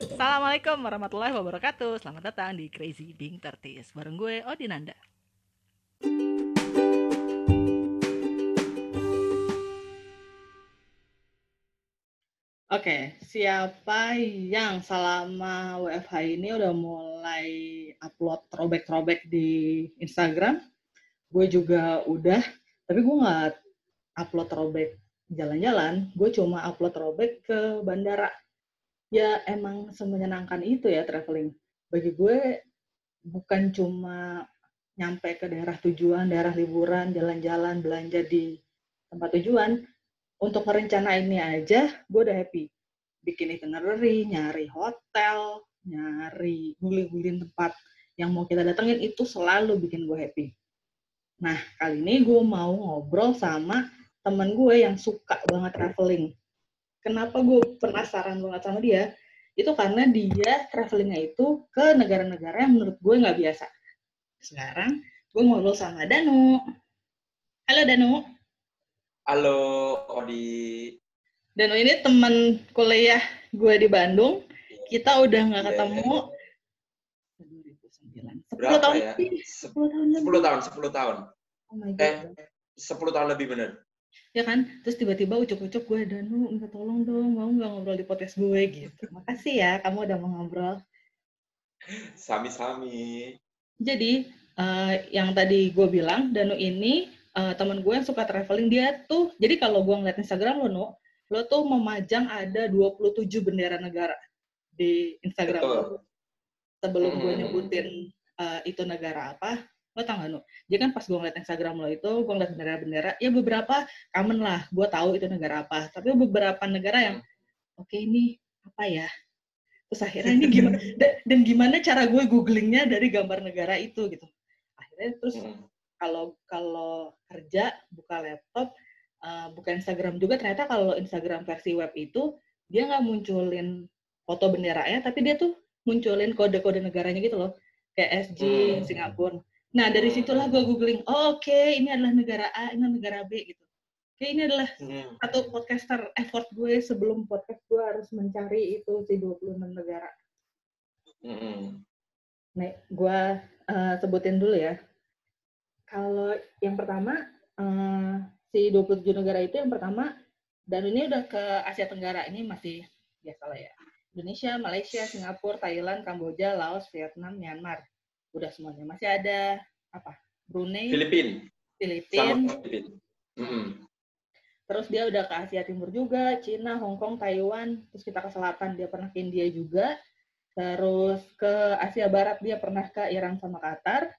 Assalamualaikum warahmatullahi wabarakatuh. Selamat datang di Crazy Being Tertis. Bareng gue Odinanda. Oke, siapa yang selama WFH ini udah mulai upload throwback-throwback di Instagram? Gue juga udah, tapi gue nggak upload throwback jalan-jalan. Gue cuma upload throwback ke bandara. Ya emang semenyenangkan itu ya traveling. Bagi gue bukan cuma nyampe ke daerah tujuan, daerah liburan, jalan-jalan, belanja di tempat tujuan, untuk ini aja gue udah happy. Bikin itinerary, nyari hotel, nyari guling-guling tempat yang mau kita datengin itu selalu bikin gue happy. Nah, kali ini gue mau ngobrol sama temen gue yang suka banget traveling. Kenapa gue penasaran banget sama dia? Itu karena dia travelingnya itu ke negara-negara yang menurut gue nggak biasa. Sekarang gue ngobrol sama Danu. Halo Danu. Halo, Odi. Dan ini teman kuliah gue di Bandung. Kita udah nggak iya, ketemu. Yeah. 2009. 10 Berapa tahun ya? lebih. 10 tahun lebih. 10 tahun, 10 tahun. Oh my God. Eh, 10 tahun lebih bener. Ya kan? Terus tiba-tiba ucuk-ucuk gue, Danu, minta tolong dong, mau nggak ngobrol di podcast gue gitu. Makasih ya, kamu udah mau ngobrol. Sami-sami. Jadi, uh, yang tadi gue bilang, Danu ini uh, teman gue yang suka traveling dia tuh jadi kalau gue ngeliat Instagram lo no lo tuh memajang ada 27 bendera negara di Instagram Betul. lo sebelum hmm. gue nyebutin uh, itu negara apa lo tau gak no jadi kan pas gue ngeliat Instagram lo itu gue ngeliat bendera-bendera ya beberapa common lah gue tahu itu negara apa. Tapi beberapa negara yang oke okay, ini apa ya? Terus akhirnya ini gimana dan, dan gimana cara gue googlingnya dari gambar negara itu gitu. Akhirnya terus hmm. kalau kalau kerja buka laptop uh, buka Instagram juga ternyata kalau Instagram versi web itu dia nggak munculin foto benderanya tapi dia tuh munculin kode-kode negaranya gitu loh. Kayak SG hmm. Singapura nah dari situlah gue googling oh, oke okay, ini adalah negara A ini negara B gitu oke ini adalah hmm. satu podcaster effort gue sebelum podcast gue harus mencari itu si 26 negara hmm. Nih, gue uh, sebutin dulu ya kalau yang pertama, uh, si 27 negara itu yang pertama, dan ini udah ke Asia Tenggara, ini masih biasa lah ya. Indonesia, Malaysia, Singapura, Thailand, Kamboja, Laos, Vietnam, Myanmar. Udah semuanya. Masih ada apa? Brunei, Filipina. Filipina. Mm -hmm. Terus dia udah ke Asia Timur juga, Cina, Hong Kong, Taiwan, terus kita ke selatan dia pernah ke India juga. Terus ke Asia Barat dia pernah ke Iran sama Qatar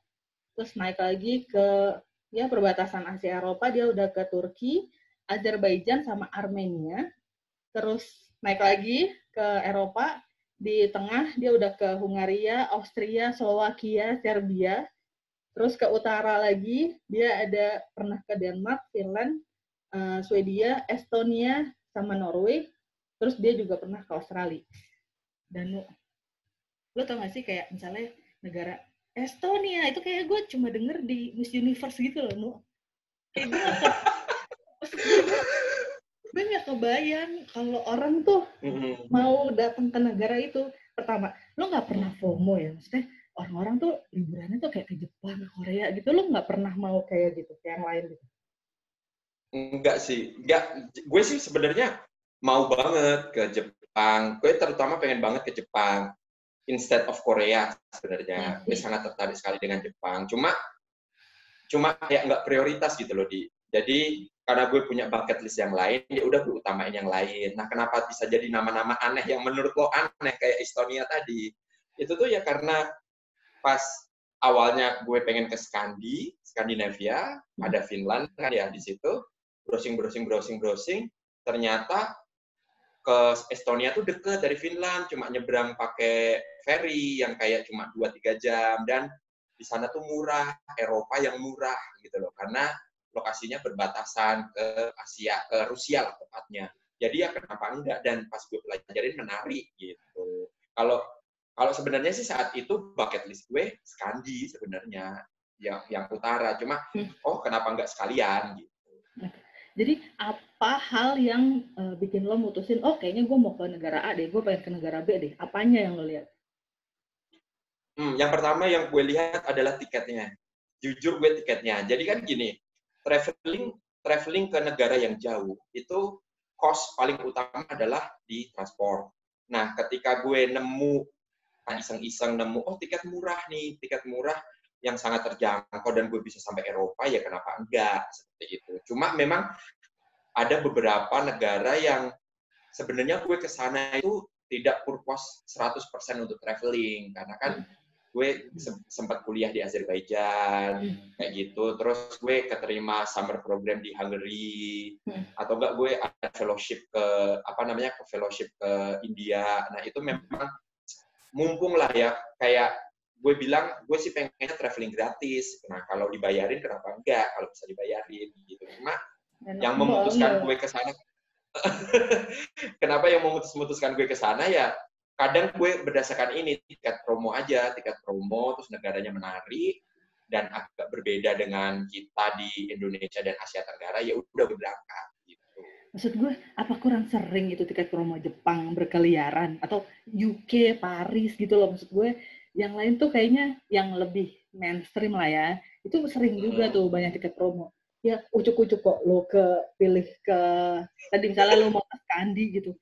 terus naik lagi ke ya perbatasan Asia Eropa dia udah ke Turki, Azerbaijan sama Armenia. Terus naik lagi ke Eropa, di tengah dia udah ke Hungaria, Austria, Slovakia, Serbia. Terus ke utara lagi dia ada pernah ke Denmark, Finland, uh, Swedia, Estonia sama Norway. Terus dia juga pernah ke Australia. Dan lo, lo tau gak sih kayak misalnya negara Estonia itu kayak gue cuma denger di Miss Universe gitu loh, Nu. Kayak gue gue gak kebayang kalau orang tuh mm-hmm. mau datang ke negara itu. Pertama, lo gak pernah FOMO ya, maksudnya orang-orang tuh liburannya tuh kayak ke Jepang, Korea gitu, lo gak pernah mau kayak gitu, kayak yang lain gitu? Enggak sih, enggak. Gue sih sebenarnya mau banget ke Jepang. Gue terutama pengen banget ke Jepang instead of Korea sebenarnya. Gue sangat tertarik sekali dengan Jepang. Cuma cuma kayak nggak prioritas gitu loh di. Jadi karena gue punya bucket list yang lain, ya udah gue utamain yang lain. Nah, kenapa bisa jadi nama-nama aneh yang menurut lo aneh kayak Estonia tadi? Itu tuh ya karena pas awalnya gue pengen ke Skandi, Skandinavia, hmm. ada Finland kan ya di situ, browsing browsing browsing browsing, ternyata ke Estonia tuh deket dari Finland, cuma nyebrang pakai ferry yang kayak cuma 2-3 jam dan di sana tuh murah, Eropa yang murah gitu loh, karena lokasinya berbatasan ke Asia, ke Rusia lah tepatnya. Jadi ya kenapa enggak? Dan pas gue pelajarin menarik gitu. Kalau kalau sebenarnya sih saat itu bucket list gue Skandi sebenarnya yang yang utara. Cuma hmm. oh kenapa enggak sekalian gitu. Jadi apa hal yang uh, bikin lo mutusin, oh kayaknya gue mau ke negara A deh, gue pengen ke negara B deh. Apanya yang lo lihat? Hmm, yang pertama yang gue lihat adalah tiketnya. Jujur gue tiketnya. Jadi kan gini, traveling traveling ke negara yang jauh itu cost paling utama adalah di transport. Nah, ketika gue nemu iseng-iseng nemu oh tiket murah nih, tiket murah yang sangat terjangkau dan gue bisa sampai Eropa ya kenapa enggak seperti itu. Cuma memang ada beberapa negara yang sebenarnya gue ke sana itu tidak purpose 100% untuk traveling karena kan gue sempat kuliah di Azerbaijan kayak gitu. Terus gue keterima summer program di Hungary. Atau enggak gue ada fellowship ke apa namanya ke fellowship ke India. Nah itu memang mumpung lah ya. Kayak gue bilang gue sih pengennya traveling gratis. Nah kalau dibayarin kenapa enggak? Kalau bisa dibayarin gitu. Cuma Enak yang memutuskan gue ke sana kenapa yang memutuskan gue ke sana ya kadang gue berdasarkan ini tiket promo aja tiket promo terus negaranya menarik dan agak berbeda dengan kita di Indonesia dan Asia Tenggara ya udah berangkat gitu. Maksud gue apa kurang sering itu tiket promo Jepang berkeliaran? Atau UK Paris gitu loh maksud gue. Yang lain tuh kayaknya yang lebih mainstream lah ya. Itu sering juga hmm. tuh banyak tiket promo. Ya ucuk-ucuk kok lo ke pilih ke tadi misalnya lo mau ke Kandi gitu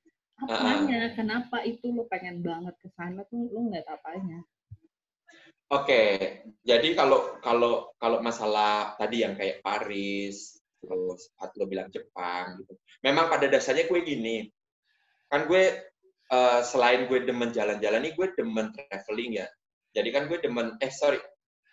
apanya uh, kenapa itu lo pengen banget ke sana tuh lo ngeliat apanya oke okay. jadi kalau kalau kalau masalah tadi yang kayak Paris terus lo bilang Jepang gitu memang pada dasarnya gue gini kan gue uh, selain gue demen jalan-jalan nih gue demen traveling ya jadi kan gue demen eh sorry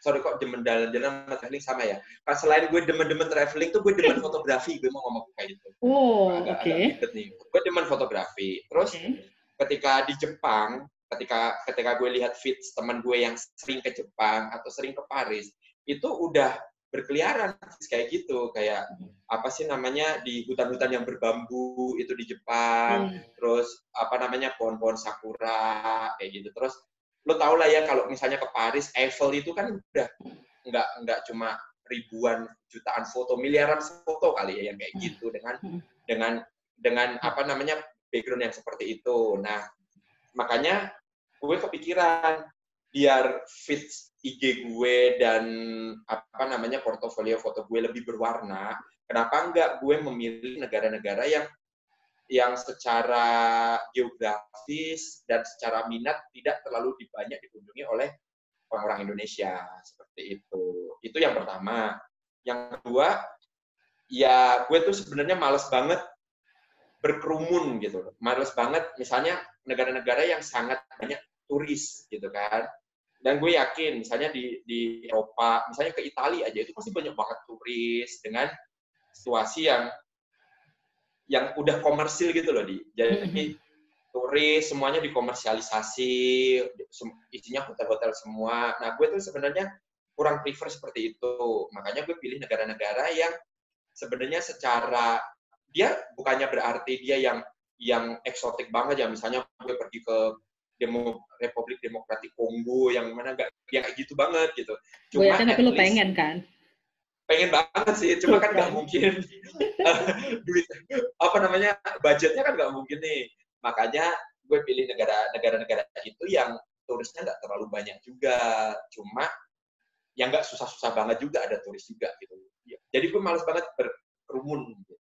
sorry kok demen jalan-jalan sama traveling sama ya. Pas selain gue demen-demen traveling tuh gue demen fotografi, gue mau ngomong kayak gitu. Oh, oke. Okay. nih. Gue demen fotografi. Terus okay. ketika di Jepang, ketika ketika gue lihat feeds teman gue yang sering ke Jepang atau sering ke Paris, itu udah berkeliaran kayak gitu kayak apa sih namanya di hutan-hutan yang berbambu itu di Jepang hmm. terus apa namanya pohon-pohon sakura kayak gitu terus lo tau lah ya kalau misalnya ke Paris Eiffel itu kan udah nggak nggak cuma ribuan jutaan foto miliaran foto kali ya yang kayak hmm. gitu dengan hmm. dengan dengan apa namanya background yang seperti itu nah makanya gue kepikiran biar fit IG gue dan apa namanya portofolio foto gue lebih berwarna kenapa enggak gue memilih negara-negara yang yang secara geografis dan secara minat tidak terlalu banyak dikunjungi oleh orang-orang Indonesia seperti itu. Itu yang pertama. Yang kedua, ya gue tuh sebenarnya males banget berkerumun gitu. Males banget misalnya negara-negara yang sangat banyak turis gitu kan. Dan gue yakin misalnya di di Eropa, misalnya ke Italia aja itu pasti banyak banget turis dengan situasi yang yang udah komersil gitu loh di. Jadi mm-hmm. turis semuanya dikomersialisasi, isinya hotel-hotel semua. Nah, gue tuh sebenarnya kurang prefer seperti itu. Makanya gue pilih negara-negara yang sebenarnya secara dia bukannya berarti dia yang yang eksotik banget ya misalnya gue pergi ke Demo, Republik Demokratik Kongo yang mana enggak yang kayak gitu banget gitu. Cuma gue yakin tapi lu pengen kan? Pengen banget sih cuma kan nggak mungkin. Duit apa namanya budgetnya kan nggak mungkin nih. Makanya gue pilih negara negara-negara itu yang turisnya nggak terlalu banyak juga. Cuma yang nggak susah-susah banget juga ada turis juga gitu. Jadi gue males banget berkerumun gitu.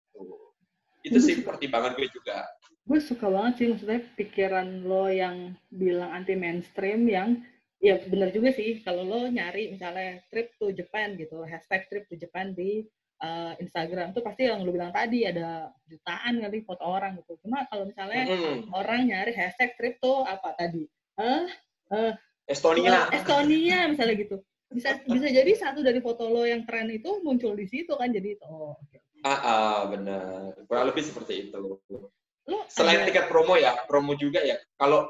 Itu sih pertimbangan gue juga. Gue suka banget sih maksudnya pikiran lo yang bilang anti mainstream yang ya benar juga sih. Kalau lo nyari misalnya trip to Japan gitu hashtag trip to Japan di uh, Instagram tuh pasti yang lo bilang tadi ada jutaan kali foto orang gitu. Cuma kalau misalnya mm. orang nyari hashtag trip to apa tadi? Uh, uh, Estonia. Uh, Estonia misalnya gitu. Bisa bisa jadi satu dari foto lo yang keren itu muncul di situ kan jadi oh okay. ah, ah benar. Kurang lebih seperti itu. Lo selain ada... tiket promo ya promo juga ya. Kalau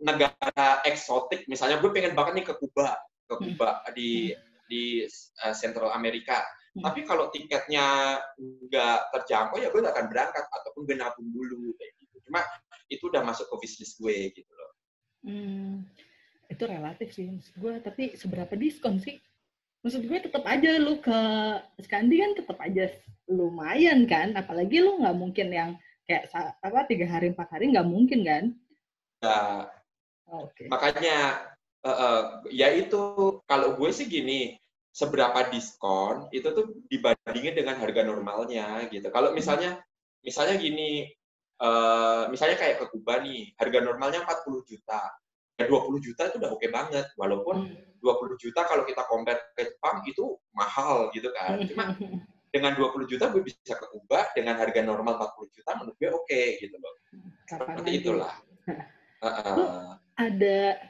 negara eksotik, misalnya gue pengen banget nih ke Kuba, ke hmm. Kuba hmm. di di uh, Central Amerika. Hmm. Tapi kalau tiketnya nggak terjangkau ya gue nggak akan berangkat ataupun gue nabung dulu kayak gitu. Cuma itu udah masuk ke wishlist gue gitu loh. Hmm, itu relatif sih gue. Tapi seberapa diskon sih? maksud gue tetap aja lu ke Skandi kan tetap aja lumayan kan apalagi lu nggak mungkin yang kayak apa tiga hari empat hari nggak mungkin kan oh, okay. makanya uh, uh, ya itu kalau gue sih gini seberapa diskon itu tuh dibandingin dengan harga normalnya gitu kalau misalnya misalnya gini uh, misalnya kayak ke Kuba nih harga normalnya 40 juta ya 20 juta itu udah oke okay banget walaupun hmm. 20 juta kalau kita compare ke Jepang itu mahal gitu kan cuma dengan 20 juta gue bisa ke Kuba dengan harga normal 40 juta menurut gue oke okay, gitu loh. Kapan Seperti itulah. uh, uh. Ada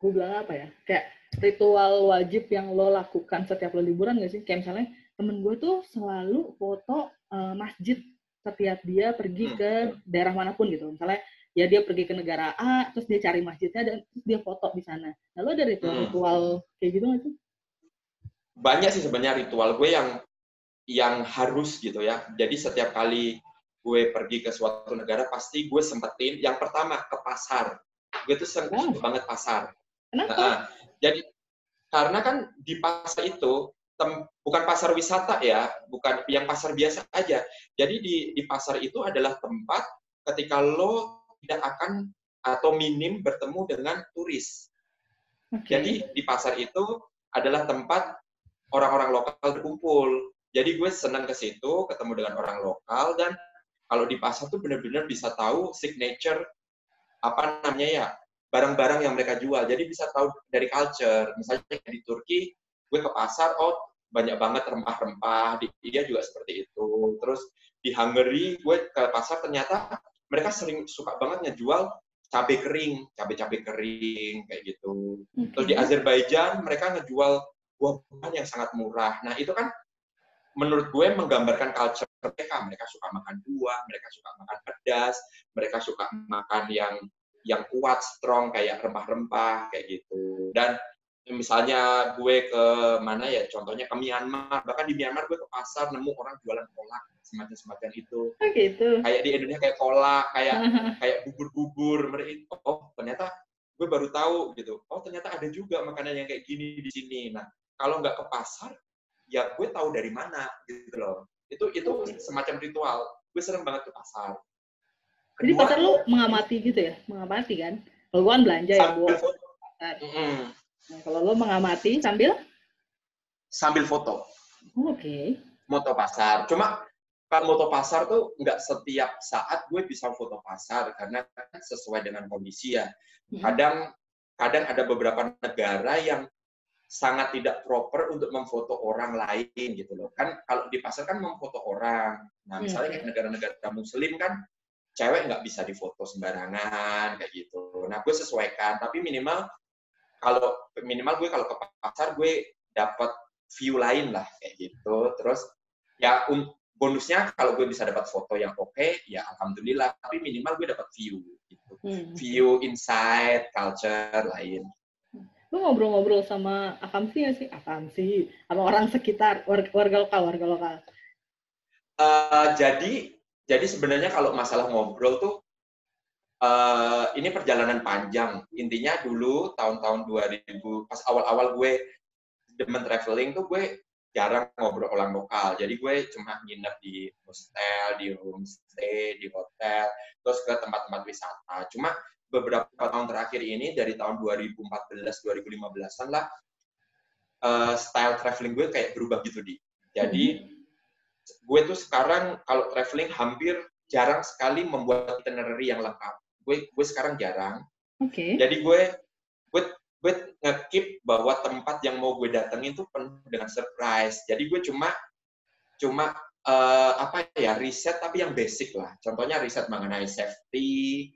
gue bilang apa ya? Kayak ritual wajib yang lo lakukan setiap lo liburan gak sih? Kayak misalnya temen gue tuh selalu foto uh, masjid setiap dia pergi hmm. ke daerah mana pun gitu. Misalnya ya dia pergi ke negara A, terus dia cari masjidnya dan terus dia foto di sana. Lalu ada ritual-ritual hmm. kayak gitu nggak sih? Banyak sih sebenarnya ritual gue yang yang harus gitu ya. Jadi setiap kali gue pergi ke suatu negara pasti gue sempetin yang pertama ke pasar. Gue tuh seneng oh. banget pasar. Kenapa? Nah, jadi karena kan di pasar itu tem, bukan pasar wisata ya, bukan yang pasar biasa aja. Jadi di di pasar itu adalah tempat ketika lo tidak akan atau minim bertemu dengan turis. Okay. Jadi di pasar itu adalah tempat orang-orang lokal berkumpul. Jadi gue senang ke situ, ketemu dengan orang lokal, dan kalau di pasar tuh benar-benar bisa tahu signature apa namanya ya barang-barang yang mereka jual. Jadi bisa tahu dari culture. Misalnya di Turki, gue ke pasar, oh banyak banget rempah-rempah. Di India juga seperti itu. Terus di Hungary, gue ke pasar ternyata mereka sering suka banget ngejual cabai kering, cabai-cabai kering kayak gitu. Terus di Azerbaijan mereka ngejual buah-buahan yang sangat murah. Nah itu kan menurut gue menggambarkan culture mereka. Mereka suka makan buah, mereka suka makan pedas, mereka suka makan yang yang kuat, strong kayak rempah-rempah kayak gitu. Dan misalnya gue ke mana ya, contohnya ke Myanmar, bahkan di Myanmar gue ke pasar nemu orang jualan kolak semacam semacam itu. Oh gitu. Kayak di Indonesia kayak kolak, kayak kayak bubur-bubur, mereka oh ternyata gue baru tahu gitu. Oh ternyata ada juga makanan yang kayak gini di sini. Nah kalau nggak ke pasar, ya gue tahu dari mana gitu loh. Itu itu oh. semacam ritual. Gue sering banget ke pasar. Kedua, Jadi pasar lu mengamati gitu ya? Mengamati kan? Kalau gue kan belanja ya, gue. Mm -hmm. Nah, kalau lo mengamati sambil? Sambil foto. Oke. Okay. Moto pasar. Cuma kan moto pasar tuh nggak setiap saat gue bisa foto pasar karena sesuai dengan kondisi ya. Kadang kadang ada beberapa negara yang sangat tidak proper untuk memfoto orang lain gitu loh. Kan kalau di pasar kan memfoto orang. Nah, iya, misalnya kayak negara-negara muslim kan cewek nggak bisa difoto sembarangan kayak gitu. Nah, gue sesuaikan, tapi minimal kalau minimal gue kalau ke pasar gue dapat view lain lah kayak gitu. Terus ya bonusnya kalau gue bisa dapat foto yang oke, okay, ya alhamdulillah. Tapi minimal gue dapat view gitu. Hmm. View inside culture lain lu ngobrol-ngobrol sama akamsi nggak sih? Akamsi, sama orang sekitar, warga, warga lokal, warga lokal. Uh, jadi, jadi sebenarnya kalau masalah ngobrol tuh, uh, ini perjalanan panjang. Intinya dulu tahun-tahun 2000, pas awal-awal gue demen traveling tuh gue jarang ngobrol orang lokal. Jadi gue cuma nginep di hostel, di homestay, di hotel, terus ke tempat-tempat wisata. Cuma beberapa tahun terakhir ini dari tahun 2014 2015an lah uh, style traveling gue kayak berubah gitu di jadi hmm. gue tuh sekarang kalau traveling hampir jarang sekali membuat itinerary yang lengkap gue gue sekarang jarang okay. jadi gue gue gue ngekip bahwa tempat yang mau gue datengin tuh penuh dengan surprise jadi gue cuma cuma uh, apa ya riset tapi yang basic lah contohnya riset mengenai safety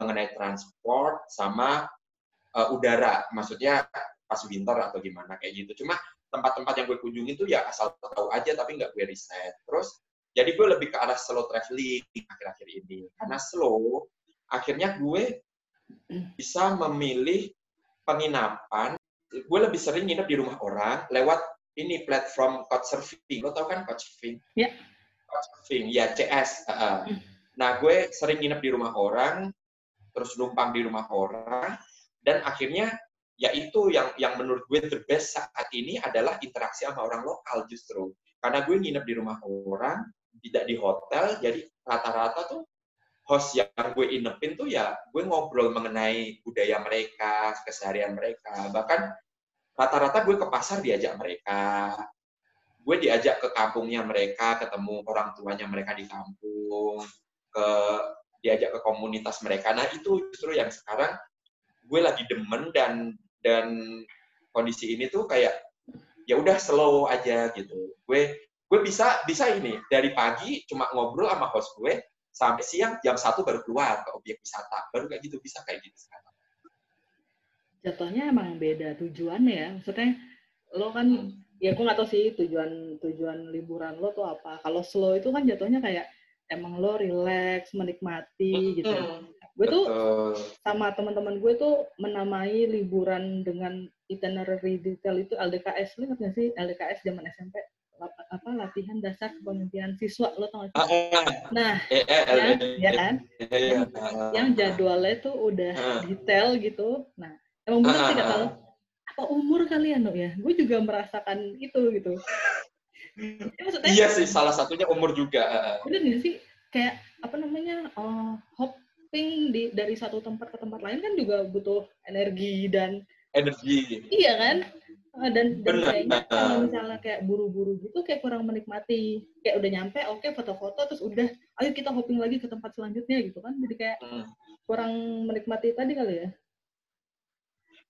mengenai transport sama uh, udara. Maksudnya pas winter atau gimana kayak gitu. Cuma tempat-tempat yang gue kunjungi tuh ya asal tahu aja tapi nggak gue riset. Terus jadi gue lebih ke arah slow traveling akhir-akhir ini. Karena slow, akhirnya gue bisa memilih penginapan. Gue lebih sering nginep di rumah orang lewat ini platform Couchsurfing. Lo tau kan Couchsurfing? Iya. Yeah. Couchsurfing, ya CS. Uh, nah, gue sering nginep di rumah orang, terus numpang di rumah orang dan akhirnya ya itu yang yang menurut gue the best saat ini adalah interaksi sama orang lokal justru. Karena gue nginep di rumah orang tidak di hotel jadi rata-rata tuh host yang gue inepin tuh ya gue ngobrol mengenai budaya mereka keseharian mereka. Bahkan rata-rata gue ke pasar diajak mereka. Gue diajak ke kampungnya mereka ketemu orang tuanya mereka di kampung ke diajak ke komunitas mereka. Nah itu justru yang sekarang gue lagi demen dan dan kondisi ini tuh kayak ya udah slow aja gitu. Gue gue bisa bisa ini dari pagi cuma ngobrol sama host gue sampai siang jam satu baru keluar ke objek wisata. Baru kayak gitu bisa kayak gitu sekarang. Jatuhnya emang beda tujuannya ya. Maksudnya lo kan hmm. ya aku nggak tahu sih tujuan tujuan liburan lo tuh apa. Kalau slow itu kan jatuhnya kayak emang lo relax menikmati gitu. Gue tuh sama teman-teman gue tuh menamai liburan dengan itinerary detail itu LDKS lo nggak sih LDKS zaman SMP apa latihan dasar kepemimpinan siswa lo tau gak sih? Ah, ah. Nah, eh, eh, yang, ya kan, yang, yang jadwalnya tuh udah detail gitu. Nah, emang bener sih kata lo, apa umur kalian no ya? Gue juga merasakan itu gitu ya, iya sih salah satunya umur juga bener nih sih? Kayak apa namanya uh, hopping di dari satu tempat ke tempat lain kan juga butuh energi dan energi. Iya kan? Uh, dan, dan kayaknya kalau misalnya kayak buru-buru gitu kayak kurang menikmati kayak udah nyampe oke okay, foto-foto terus udah ayo kita hopping lagi ke tempat selanjutnya gitu kan? Jadi kayak hmm. kurang menikmati tadi kali ya?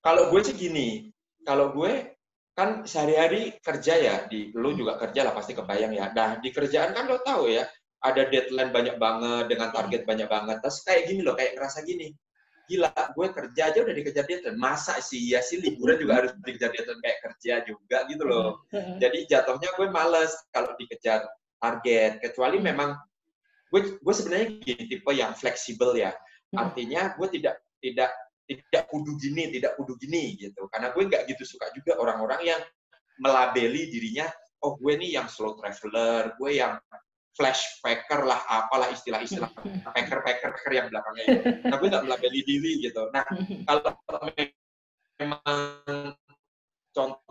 Kalau gue sih gini, kalau gue kan sehari-hari kerja ya, di lu juga kerja lah pasti kebayang ya. Nah di kerjaan kan lo tahu ya, ada deadline banyak banget dengan target banyak banget. Terus kayak gini loh, kayak ngerasa gini, gila gue kerja aja udah dikejar deadline. Masa sih? Ya sih liburan juga harus dikejar deadline kayak kerja juga gitu loh. Jadi jatuhnya gue males kalau dikejar target. Kecuali memang gue gue sebenarnya gini tipe yang fleksibel ya. Artinya gue tidak tidak tidak kudu gini, tidak kudu gini gitu. Karena gue nggak gitu suka juga orang-orang yang melabeli dirinya, oh gue nih yang slow traveler, gue yang flash packer lah, apalah istilah-istilah packer-packer packer yang belakangnya. Itu. Nah gue nggak melabeli diri gitu. Nah kalau memang contohnya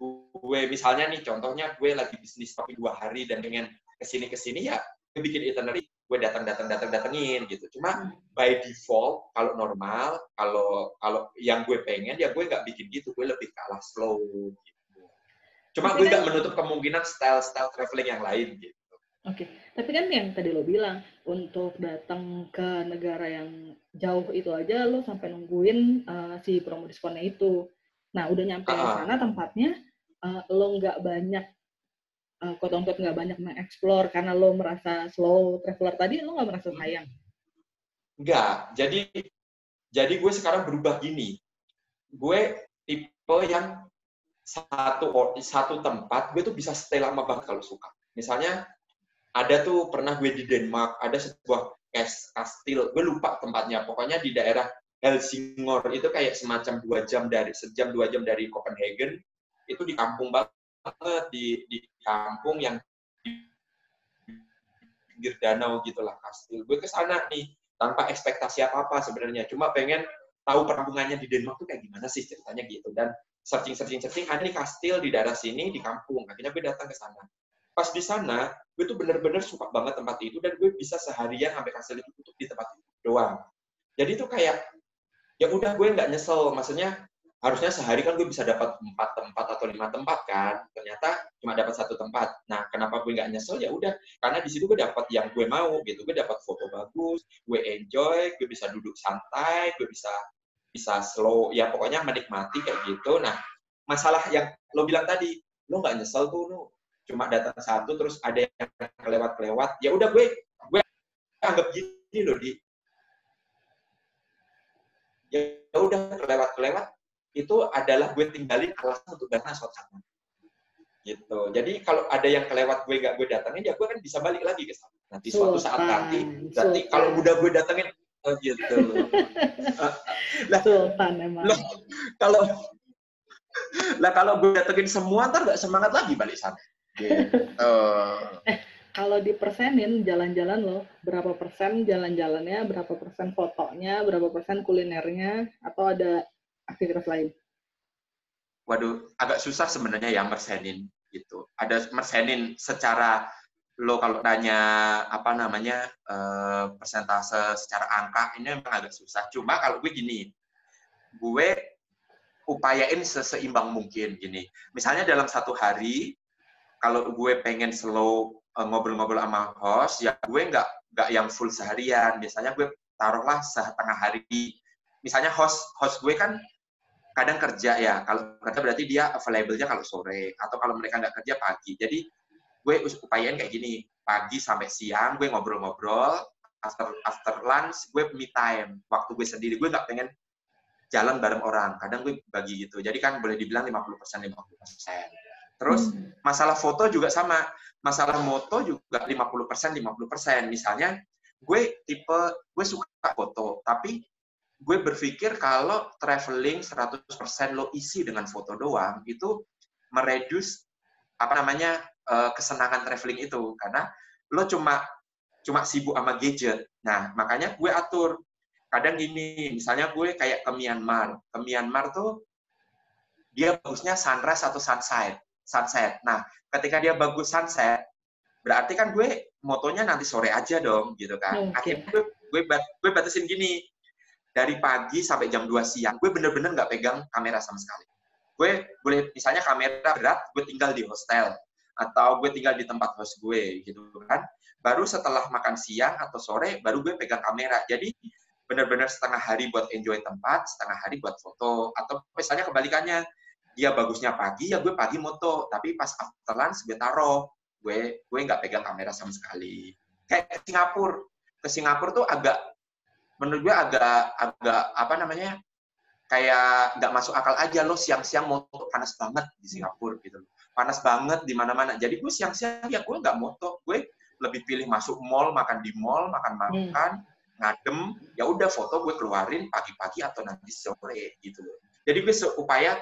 gue misalnya nih contohnya gue lagi bisnis tapi dua hari dan pengen ke sini ke sini ya gue bikin itinerary gue datang datang datang datengin gitu cuma hmm. by default kalau normal kalau kalau yang gue pengen ya gue nggak bikin gitu gue lebih kalah slow gitu cuma tapi gue nggak kan, menutup kemungkinan style style traveling yang lain gitu Oke, okay. tapi kan yang tadi lo bilang untuk datang ke negara yang jauh itu aja lo sampai nungguin uh, si promo diskonnya itu. Nah, udah nyampe uh -huh. sana tempatnya, uh, lo nggak banyak uh, quote unquote nggak banyak mengeksplor karena lo merasa slow traveler tadi lo nggak merasa sayang? Nggak. Jadi jadi gue sekarang berubah gini. Gue tipe yang satu satu tempat gue tuh bisa stay lama banget kalau suka. Misalnya ada tuh pernah gue di Denmark ada sebuah kastil gue lupa tempatnya. Pokoknya di daerah Helsingor itu kayak semacam dua jam dari sejam dua jam dari Copenhagen. Itu di kampung banget banget di di kampung yang di pinggir danau gitulah kastil. Gue ke sana nih tanpa ekspektasi apa-apa sebenarnya. Cuma pengen tahu perkampungannya di Denmark tuh kayak gimana sih ceritanya gitu. Dan searching searching searching ada nih kastil di daerah sini di kampung. Akhirnya gue datang ke sana. Pas di sana, gue tuh bener-bener suka banget tempat itu dan gue bisa seharian sampai kastil itu tutup di tempat itu doang. Jadi itu kayak ya udah gue nggak nyesel. Maksudnya harusnya sehari kan gue bisa dapat empat tempat atau lima tempat kan. Ternyata cuma dapat satu tempat. Nah kenapa gue nggak nyesel? Ya udah karena di situ gue dapat yang gue mau gitu. Gue dapat foto bagus gue enjoy gue bisa duduk santai gue bisa bisa slow ya pokoknya menikmati kayak gitu. Nah masalah yang lo bilang tadi lo nggak nyesel tuh lo cuma datang satu terus ada yang kelewat kelewat ya udah gue gue anggap gini loh di. Ya udah kelewat kelewat itu adalah gue tinggalin alasan untuk datang suatu saat gitu. Jadi kalau ada yang kelewat gue gak gue datangin ya gue kan bisa balik lagi ke sana. Nanti suatu saat nanti berarti kalau udah gue datengin oh gitu. Lah Sultan emang lah, kalau lah kalau gue datengin semua ntar gak semangat lagi balik sana. Gitu. eh kalau dipersenin jalan-jalan lo, berapa persen jalan-jalannya, berapa persen fotonya, berapa persen kulinernya, atau ada aktivitas lain? Waduh, agak susah sebenarnya ya mersenin gitu. Ada mersenin secara lo kalau tanya apa namanya uh, persentase secara angka ini memang agak susah. Cuma kalau gue gini, gue upayain seseimbang mungkin gini. Misalnya dalam satu hari, kalau gue pengen slow Eh, ngobrol-ngobrol sama host, ya gue nggak nggak yang full seharian. Biasanya gue taruhlah setengah hari. Misalnya host host gue kan kadang kerja ya. Kalau kerja berarti dia available-nya kalau sore atau kalau mereka nggak kerja pagi. Jadi gue upayain kayak gini, pagi sampai siang gue ngobrol-ngobrol, after after lunch gue me time, waktu gue sendiri. Gue nggak pengen jalan bareng orang. Kadang gue bagi gitu. Jadi kan boleh dibilang 50% 50%. Terus hmm. masalah foto juga sama masalah moto juga 50% 50%. Misalnya gue tipe gue suka foto, tapi gue berpikir kalau traveling 100% lo isi dengan foto doang itu meredus apa namanya eh, kesenangan traveling itu karena lo cuma cuma sibuk sama gadget. Nah, makanya gue atur kadang gini, misalnya gue kayak ke Myanmar. Ke Myanmar tuh dia bagusnya sunrise atau sunset. Sunset. Nah, ketika dia bagus sunset, berarti kan gue motonya nanti sore aja dong, gitu kan. Okay. Akhirnya gue, gue, gue batasin gini, dari pagi sampai jam 2 siang, gue bener-bener nggak pegang kamera sama sekali. Gue boleh, misalnya kamera berat, gue tinggal di hostel, atau gue tinggal di tempat host gue, gitu kan. Baru setelah makan siang atau sore, baru gue pegang kamera. Jadi, benar-benar setengah hari buat enjoy tempat, setengah hari buat foto. Atau misalnya kebalikannya, dia bagusnya pagi ya gue pagi moto tapi pas after lunch gue taruh gue gue nggak pegang kamera sama sekali kayak Singapura ke Singapura tuh agak menurut gue agak agak apa namanya kayak nggak masuk akal aja lo siang-siang moto panas banget di Singapura gitu panas banget di mana-mana jadi gue siang-siang ya gue nggak moto gue lebih pilih masuk mall makan di mall makan makan hmm. ngadem ya udah foto gue keluarin pagi-pagi atau nanti sore gitu loh jadi gue seupaya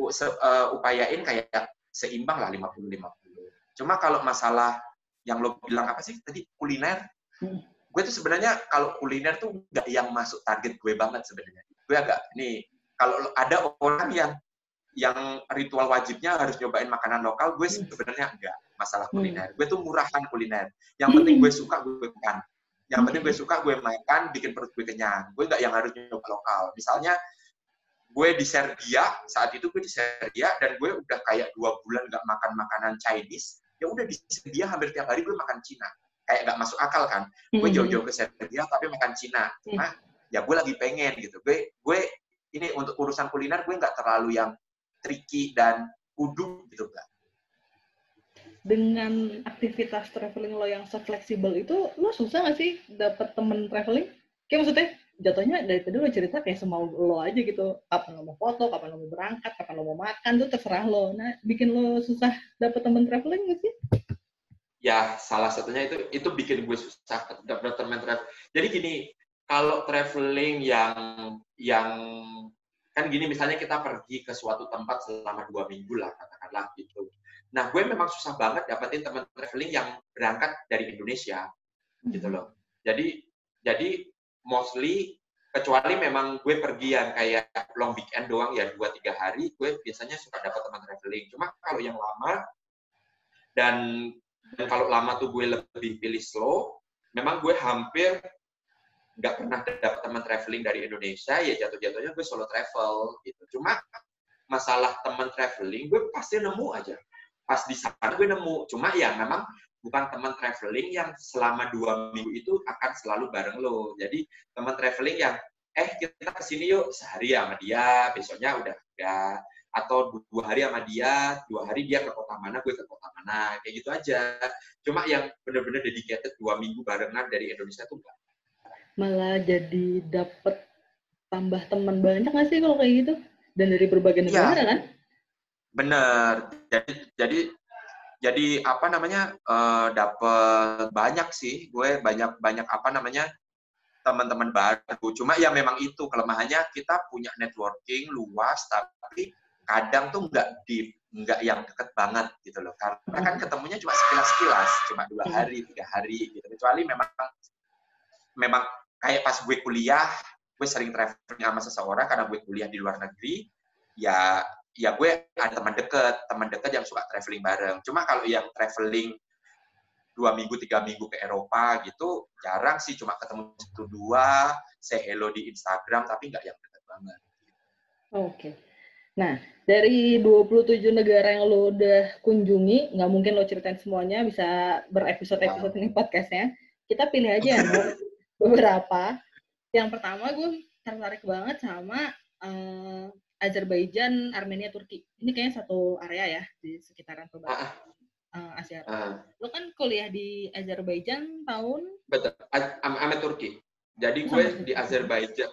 uh, upayain kayak seimbang lah 50-50. Cuma kalau masalah yang lo bilang apa sih tadi kuliner, hmm. Gue tuh sebenarnya kalau kuliner tuh nggak yang masuk target gue banget sebenarnya. Gue agak nih kalau ada orang yang yang ritual wajibnya harus nyobain makanan lokal, gue hmm. sebenarnya enggak masalah hmm. kuliner. Gue tuh murahan kuliner. Yang penting gue suka gue makan. Yang penting gue suka gue makan, bikin perut gue kenyang. Gue nggak yang harus nyoba lokal. Misalnya gue di Serbia saat itu gue di Serbia dan gue udah kayak dua bulan nggak makan makanan Chinese ya udah di Serbia hampir tiap hari gue makan Cina kayak nggak masuk akal kan. Gue hmm. jauh-jauh ke Serbia tapi makan Cina. Cuma ya gue lagi pengen gitu. Gue gue ini untuk urusan kuliner gue nggak terlalu yang tricky dan kudu gitu kan dengan aktivitas traveling lo yang se-fleksibel itu lo susah nggak sih dapet temen traveling? Kayak maksudnya jatuhnya dari tadi lo cerita kayak semau lo aja gitu. Kapan lo mau foto kapan lo mau berangkat kapan lo mau makan tuh terserah lo. Nah bikin lo susah dapet temen traveling gak sih ya salah satunya itu itu bikin gue susah dapet temen traveling jadi gini kalau traveling yang yang kan gini misalnya kita pergi ke suatu tempat selama dua minggu lah katakanlah gitu. Nah gue memang susah banget dapetin teman traveling yang berangkat dari Indonesia gitu hmm. loh. Jadi jadi mostly kecuali memang gue pergi yang kayak long weekend doang ya dua tiga hari gue biasanya suka dapat teman traveling. Cuma kalau yang lama dan, dan kalau lama tuh gue lebih pilih slow memang gue hampir nggak pernah dapat teman traveling dari Indonesia ya jatuh-jatuhnya gue solo travel gitu cuma masalah teman traveling gue pasti nemu aja pas di sana gue nemu cuma ya memang bukan teman traveling yang selama dua minggu itu akan selalu bareng lo. Jadi teman traveling yang eh kita ke sini yuk sehari sama dia, besoknya udah enggak. Atau dua hari sama dia, dua hari dia ke kota mana, gue ke kota mana, kayak gitu aja. Cuma yang benar-benar dedicated dua minggu barengan dari Indonesia tuh enggak. Malah jadi dapet tambah teman banyak nggak sih kalau kayak gitu? Dan dari berbagai iya. negara ya. kan? Bener. Jadi, jadi jadi apa namanya uh, dapat banyak sih gue banyak banyak apa namanya teman-teman baru cuma ya memang itu kelemahannya kita punya networking luas tapi kadang tuh nggak di nggak yang deket banget gitu loh. Karena kan ketemunya cuma sekilas-sekilas cuma dua Hmm. hari tiga hari gitu. Kecuali memang memang kayak pas gue kuliah gue sering traveling sama seseorang karena gue kuliah di luar negeri ya ya gue ada teman deket teman deket yang suka traveling bareng. Cuma kalau yang traveling dua minggu tiga minggu ke Eropa gitu jarang sih. Cuma ketemu satu dua say hello di Instagram tapi nggak yang deket banget. Oke. Nah, dari 27 negara yang lo udah kunjungi, nggak mungkin lo ceritain semuanya, bisa berepisode-episode ini podcastnya. Kita pilih aja ya, beberapa. Yang pertama gue tertarik banget sama eh, Azerbaijan, Armenia, Turki. Ini kayaknya satu area ya, di sekitaran perbatasan eh, Asia. Ah, Lo kan kuliah di Azerbaijan tahun? Betul. A- am- ame Turki. Jadi gue di Azerbaijan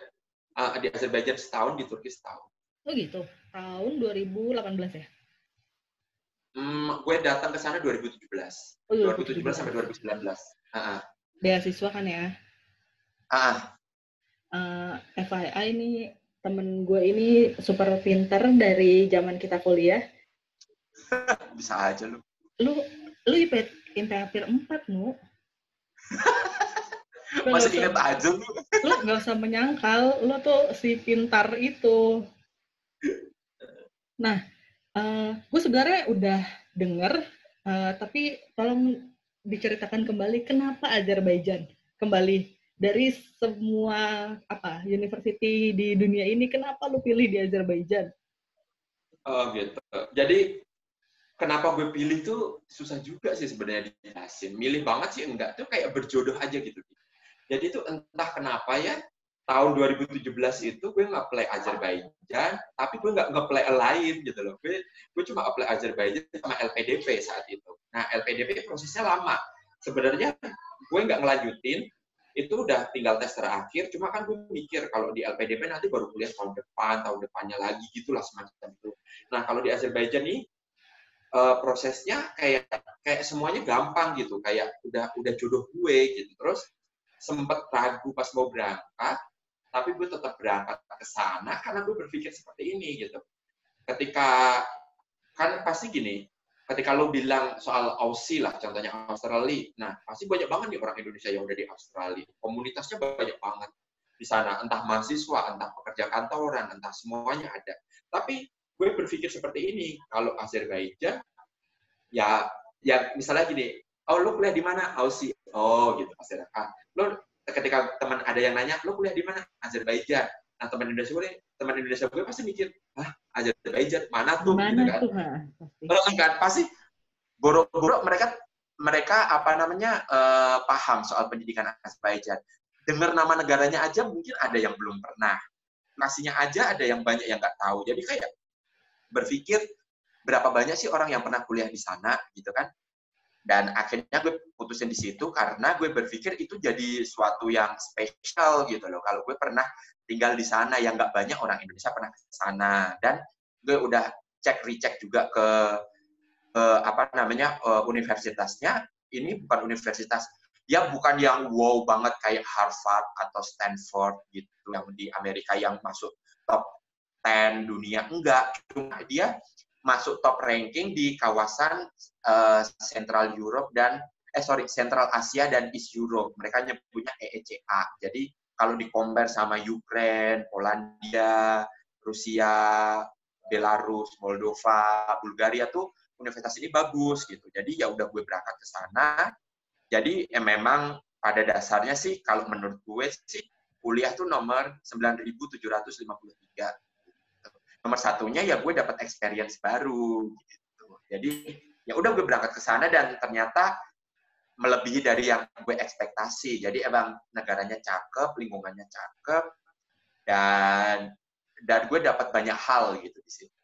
ah, di Azerbaijan setahun di Turki setahun Oh gitu, tahun 2018 ya? Hmm, gue datang ke sana 2017 Oh, 2017 sampai 2019 Ah, ah. Beasiswa kan ya? Ah, Eh, FYI nih, temen gue ini super pinter dari zaman kita kuliah. bisa aja lu Lu, lu IP, IP hampir 4, Nu. Masih inget aja lu Lu nggak usah menyangkal, lu tuh si pintar itu. Nah, eh, gue sebenarnya udah denger, eh, tapi tolong diceritakan kembali kenapa Azerbaijan kembali dari semua apa university di dunia ini kenapa lu pilih di Azerbaijan? Oh gitu. Jadi kenapa gue pilih tuh susah juga sih sebenarnya dijelasin. Milih banget sih enggak tuh kayak berjodoh aja gitu. Jadi itu entah kenapa ya tahun 2017 itu gue nge-play Azerbaijan, tapi gue nggak nge-play lain gitu loh. Gue, gue cuma apply Azerbaijan sama LPDP saat itu. Nah LPDP prosesnya lama. Sebenarnya gue nggak ngelanjutin, itu udah tinggal tes terakhir, cuma kan gue mikir kalau di LPDP nanti baru kuliah tahun depan, tahun depannya lagi gitulah semacam itu. Nah kalau di Azerbaijan nih eh, prosesnya kayak kayak semuanya gampang gitu, kayak udah udah jodoh gue gitu. Terus sempet ragu pas mau berangkat, tapi gue tetap berangkat ke sana karena gue berpikir seperti ini gitu. Ketika kan pasti gini, ketika lo bilang soal Aussie lah, contohnya Australia, nah pasti banyak banget nih orang Indonesia yang udah di Australia. Komunitasnya banyak banget di sana, entah mahasiswa, entah pekerja kantoran, entah semuanya ada. Tapi gue berpikir seperti ini, kalau Azerbaijan, ya, ya misalnya gini, oh lo kuliah di mana? Aussie. Oh gitu, Azerbaijan. Lo ketika teman ada yang nanya, lo kuliah di mana? Azerbaijan. Nah teman Indonesia gue, teman Indonesia gue pasti mikir, ah Azerbaijan mana tuh? Mana gitu kan. tuh? Ha, pasti. Kan pasti boro-boro mereka mereka apa namanya eh, paham soal pendidikan Azerbaijan. Dengar nama negaranya aja mungkin ada yang belum pernah. Nasinya aja ada yang banyak yang nggak tahu. Jadi kayak berpikir berapa banyak sih orang yang pernah kuliah di sana gitu kan. Dan akhirnya gue putusin di situ karena gue berpikir itu jadi suatu yang spesial gitu loh. Kalau gue pernah tinggal di sana yang nggak banyak orang Indonesia pernah ke sana. Dan gue udah cek recheck juga ke eh, apa namanya eh, universitasnya. Ini bukan universitas ya bukan yang wow banget kayak Harvard atau Stanford gitu yang di Amerika yang masuk top 10 dunia. Enggak cuma dia masuk top ranking di kawasan eh, Central Europe dan eh sorry Central Asia dan East Europe mereka nyebutnya EECA jadi kalau di compare sama Ukraine, Polandia, Rusia, Belarus, Moldova, Bulgaria tuh universitas ini bagus gitu. Jadi ya udah gue berangkat ke sana. Jadi ya memang pada dasarnya sih kalau menurut gue sih kuliah tuh nomor 9.753. Nomor satunya ya gue dapat experience baru gitu. Jadi ya udah gue berangkat ke sana dan ternyata melebihi dari yang gue ekspektasi. Jadi emang negaranya cakep, lingkungannya cakep, dan dan gue dapat banyak hal gitu di sini.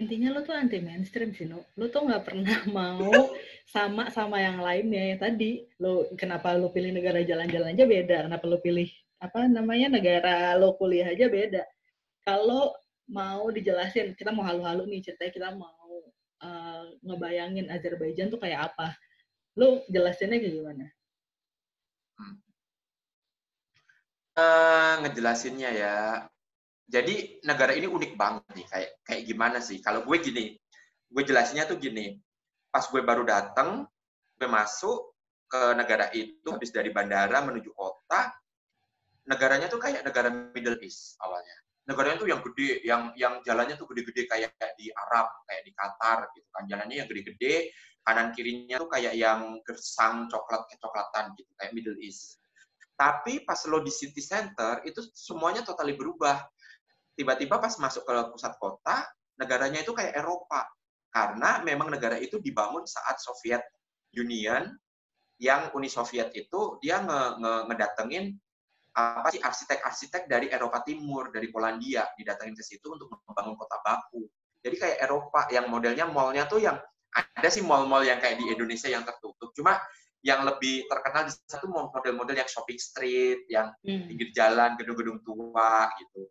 Intinya lu tuh anti mainstream sih, Nu. Lu tuh nggak pernah mau sama sama yang lainnya ya tadi. Lu kenapa lu pilih negara jalan-jalan aja beda, kenapa lu pilih apa namanya negara lo kuliah aja beda. Kalau mau dijelasin, kita mau halu-halu nih ceritanya kita mau eh, ngebayangin Azerbaijan tuh kayak apa. Lu jelasinnya kayak gimana? Eh, ngejelasinnya ya, jadi negara ini unik banget nih kayak kayak gimana sih kalau gue gini gue jelasinnya tuh gini pas gue baru datang gue masuk ke negara itu habis dari bandara menuju kota negaranya tuh kayak negara Middle East awalnya negaranya tuh yang gede yang yang jalannya tuh gede-gede kayak, di Arab kayak di Qatar gitu kan. Jalannya yang gede-gede kanan kirinya tuh kayak yang gersang coklat kecoklatan gitu kayak Middle East. Tapi pas lo di city center itu semuanya totally berubah. Tiba-tiba pas masuk ke pusat kota, negaranya itu kayak Eropa. Karena memang negara itu dibangun saat Soviet Union, yang Uni Soviet itu dia nge nge ngedatengin apa sih arsitek-arsitek dari Eropa Timur, dari Polandia, didatengin ke situ untuk membangun kota Baku. Jadi kayak Eropa yang modelnya mallnya tuh yang ada sih mall-mall yang kayak di Indonesia yang tertutup. Cuma yang lebih terkenal di satu model-model yang shopping street, yang hmm. pinggir jalan, gedung-gedung tua gitu.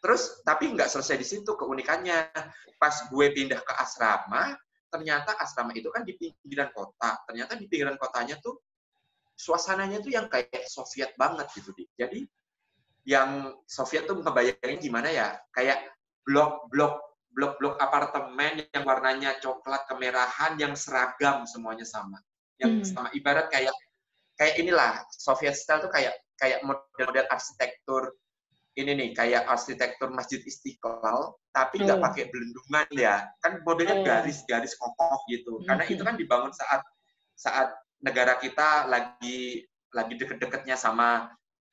Terus tapi nggak selesai di situ keunikannya. Pas gue pindah ke asrama, ternyata asrama itu kan di pinggiran kota. Ternyata di pinggiran kotanya tuh suasananya tuh yang kayak Soviet banget gitu. Jadi yang Soviet tuh ngebayangin gimana ya? Kayak blok-blok blok-blok apartemen yang warnanya coklat kemerahan yang seragam semuanya sama. Yang hmm. sama ibarat kayak kayak inilah Soviet style tuh kayak kayak model-model arsitektur ini nih kayak arsitektur Masjid Istiqlal tapi nggak oh. pakai belendungan ya kan modelnya garis-garis oh. kokoh gitu karena itu kan dibangun saat saat negara kita lagi lagi deket-deketnya sama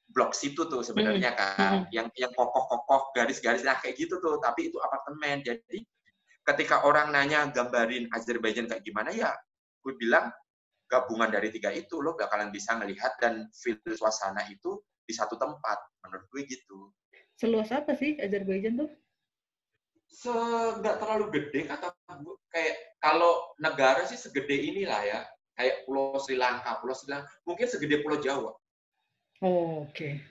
blok situ tuh sebenarnya kan. Yang yang kokoh-kokoh garis-garis nah kayak gitu tuh. Tapi itu apartemen. Jadi ketika orang nanya gambarin Azerbaijan kayak gimana? Ya gue bilang gabungan dari tiga itu lo bakalan bisa melihat dan feel suasana itu di satu tempat. Menurut gue gitu. Seluas apa sih Azerbaijan tuh? Se nggak terlalu gede kata gue kayak kalau negara sih segede inilah ya kayak Pulau Sri Lanka Pulau Sri Lanka mungkin segede Pulau Jawa oh, oke okay.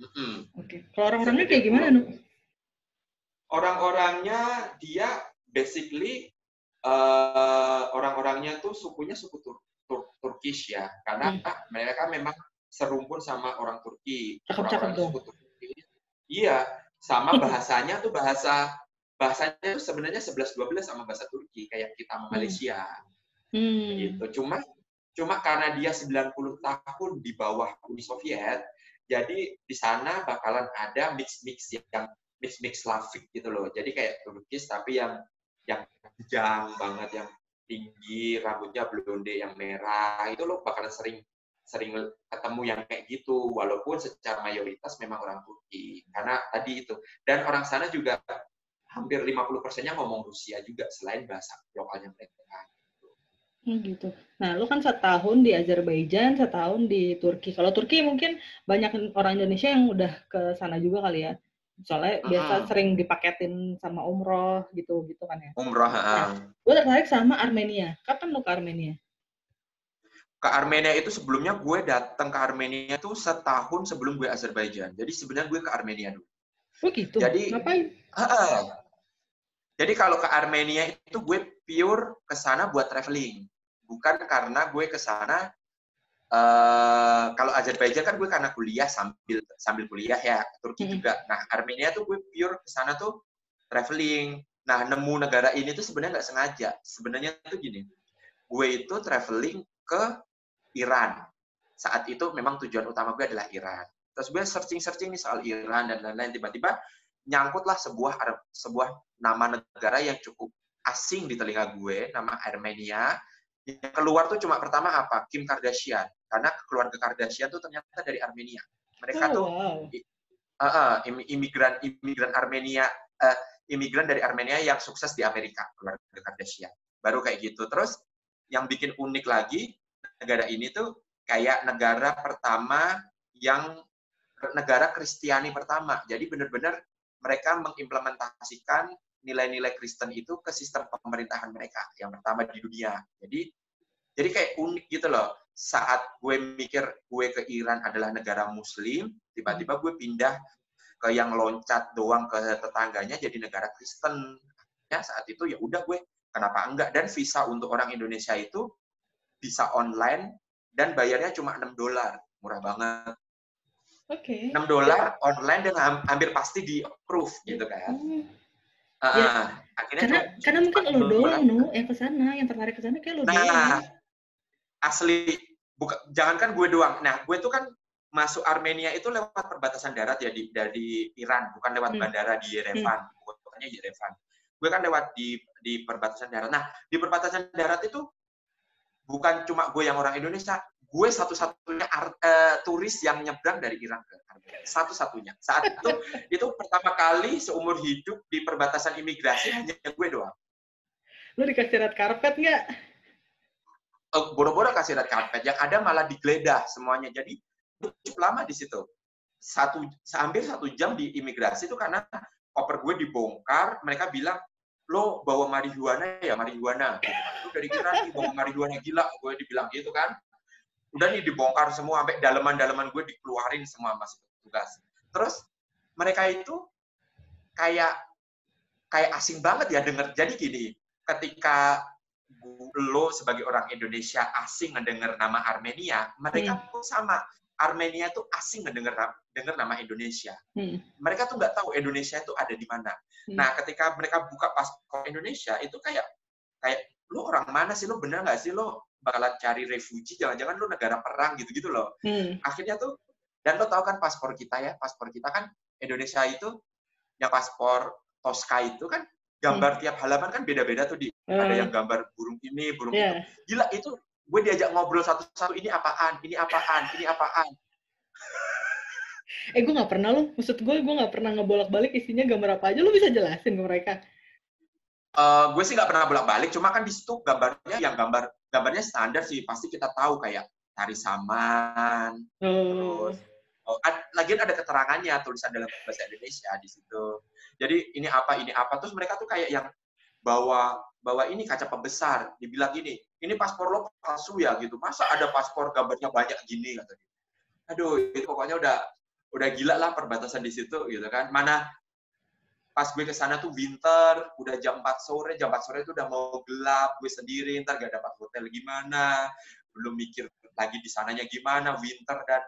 mm -hmm. oke okay. kalau orang-orangnya kayak gimana nu orang-orangnya dia basically uh, orang-orangnya tuh sukunya suku Tur Tur Turkish ya karena hmm. mereka memang serumpun sama orang Turki. Cakep-cakep dong. Turki. Iya, sama hmm. bahasanya tuh bahasa bahasanya tuh sebenarnya 11 12 sama bahasa Turki kayak kita sama hmm. Malaysia. Hmm. Gitu. Cuma cuma karena dia 90 tahun di bawah Uni Soviet, jadi di sana bakalan ada mix-mix yang mix-mix Slavik gitu loh. Jadi kayak Turkis tapi yang yang jang banget yang tinggi, rambutnya blonde yang merah, itu lo bakalan sering sering ketemu yang kayak gitu walaupun secara mayoritas memang orang Turki karena tadi itu dan orang sana juga hampir 50 persennya ngomong Rusia juga selain bahasa lokalnya mereka hmm, gitu. Nah, lu kan setahun di Azerbaijan, setahun di Turki. Kalau Turki mungkin banyak orang Indonesia yang udah ke sana juga kali ya. Soalnya uh biasa sering dipaketin sama umroh gitu gitu kan ya. Umroh, nah, gue tertarik sama Armenia. Kapan lu ke Armenia? ke Armenia itu sebelumnya gue datang ke Armenia itu setahun sebelum gue Azerbaijan. Jadi sebenarnya gue ke Armenia dulu. Oh gitu. Jadi ngapain? Uh, jadi kalau ke Armenia itu gue pure ke sana buat traveling. Bukan karena gue ke sana uh, kalau Azerbaijan kan gue karena kuliah sambil sambil kuliah ya, Turki hmm. juga. Nah, Armenia tuh gue pure ke sana tuh traveling. Nah, nemu negara ini tuh sebenarnya nggak sengaja. Sebenarnya tuh gini, gue itu traveling ke Iran. Saat itu memang tujuan utama gue adalah Iran. Terus gue searching-searching nih soal Iran dan lain-lain. Tiba-tiba nyangkutlah sebuah sebuah nama negara yang cukup asing di telinga gue, nama Armenia. Yang keluar tuh cuma pertama apa? Kim Kardashian. Karena keluarga Kardashian tuh ternyata dari Armenia. Mereka oh, tuh wow. uh, uh, imigran imigran Armenia, uh, imigran dari Armenia yang sukses di Amerika, keluarga Kardashian. Baru kayak gitu. Terus yang bikin unik lagi, negara ini tuh kayak negara pertama yang negara Kristiani pertama. Jadi benar-benar mereka mengimplementasikan nilai-nilai Kristen itu ke sistem pemerintahan mereka yang pertama di dunia. Jadi jadi kayak unik gitu loh. Saat gue mikir gue ke Iran adalah negara Muslim, tiba-tiba gue pindah ke yang loncat doang ke tetangganya jadi negara Kristen. Ya saat itu ya udah gue kenapa enggak? Dan visa untuk orang Indonesia itu bisa online dan bayarnya cuma 6 dolar, murah banget. Oke. Okay. 6 dolar online dan hampir pasti di approve gitu kan. Hmm. Uh, ya. akhirnya karena karena mungkin lo doang nu yang ke sana, yang tertarik ke sana kayak lo nah, doang. Asli buka jangankan gue doang. Nah, gue tuh kan masuk Armenia itu lewat perbatasan darat ya di dari Iran, bukan lewat hmm. bandara di Yerevan, hmm. bukannya Yerevan. Gue kan lewat di di perbatasan darat. Nah, di perbatasan darat itu bukan cuma gue yang orang Indonesia, gue satu-satunya uh, turis yang nyebrang dari Iran ke Armenia. Satu-satunya. Saat itu itu pertama kali seumur hidup di perbatasan imigrasi hanya gue doang. Lu dikasih red carpet nggak? Boro-boro kasih red carpet. Yang ada malah digeledah semuanya. Jadi cukup lama di situ. Satu hampir satu jam di imigrasi itu karena koper gue dibongkar. Mereka bilang lo bawa marihuana ya marihuana. Gitu. dari Iran nih bawa marihuana gila. Gue dibilang gitu kan udah nih dibongkar semua sampai daleman-daleman gue dikeluarin semua masih petugas. Terus mereka itu kayak kayak asing banget ya denger. Jadi gini, ketika lo sebagai orang Indonesia asing mendengar nama Armenia, mereka hmm. pun sama. Armenia itu asing mendengar dengar nama Indonesia. Hmm. Mereka tuh nggak tahu Indonesia itu ada di mana. Hmm. Nah, ketika mereka buka paspor Indonesia itu kayak kayak lo orang mana sih lo bener nggak sih lo bakalan cari refugi, jangan-jangan lu negara perang gitu-gitu loh. Hmm. Akhirnya tuh, dan lo tau kan paspor kita ya, paspor kita kan Indonesia itu, yang paspor Tosca itu kan gambar hmm. tiap halaman kan beda-beda tuh di hmm. ada yang gambar burung ini, burung yeah. itu. Gila itu gue diajak ngobrol satu-satu ini apaan, ini apaan, ini apaan. eh gue nggak pernah loh, maksud gue gue nggak pernah ngebolak-balik isinya gambar apa aja, lo bisa jelasin ke mereka? Uh, gue sih nggak pernah bolak-balik, cuma kan di situ gambarnya yang gambar gambarnya standar sih, pasti kita tahu kayak tari saman, hmm. terus oh, ad, lagian ada keterangannya tulisan dalam bahasa Indonesia di situ. Jadi ini apa ini apa, terus mereka tuh kayak yang bawa bawa ini kaca pembesar, dibilang gini, ini paspor lo palsu ya gitu, masa ada paspor gambarnya banyak gini kata dia. Aduh, itu pokoknya udah udah gila lah perbatasan di situ gitu kan. Mana pas gue ke sana tuh winter, udah jam 4 sore, jam 4 sore itu udah mau gelap, gue sendiri, ntar gak dapat hotel gimana, belum mikir lagi di sananya gimana, winter dan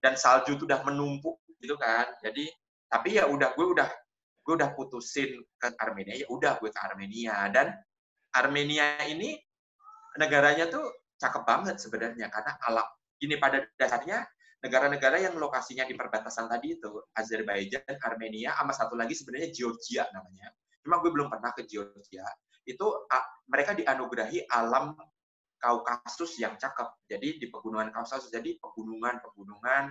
dan salju tuh udah menumpuk gitu kan. Jadi tapi ya udah gue udah gue udah putusin ke Armenia, ya udah gue ke Armenia dan Armenia ini negaranya tuh cakep banget sebenarnya karena alam ini pada dasarnya negara-negara yang lokasinya di perbatasan tadi itu, Azerbaijan, Armenia, sama satu lagi sebenarnya Georgia namanya. Cuma gue belum pernah ke Georgia. Itu mereka dianugerahi alam Kaukasus yang cakep. Jadi di pegunungan Kaukasus, jadi pegunungan-pegunungan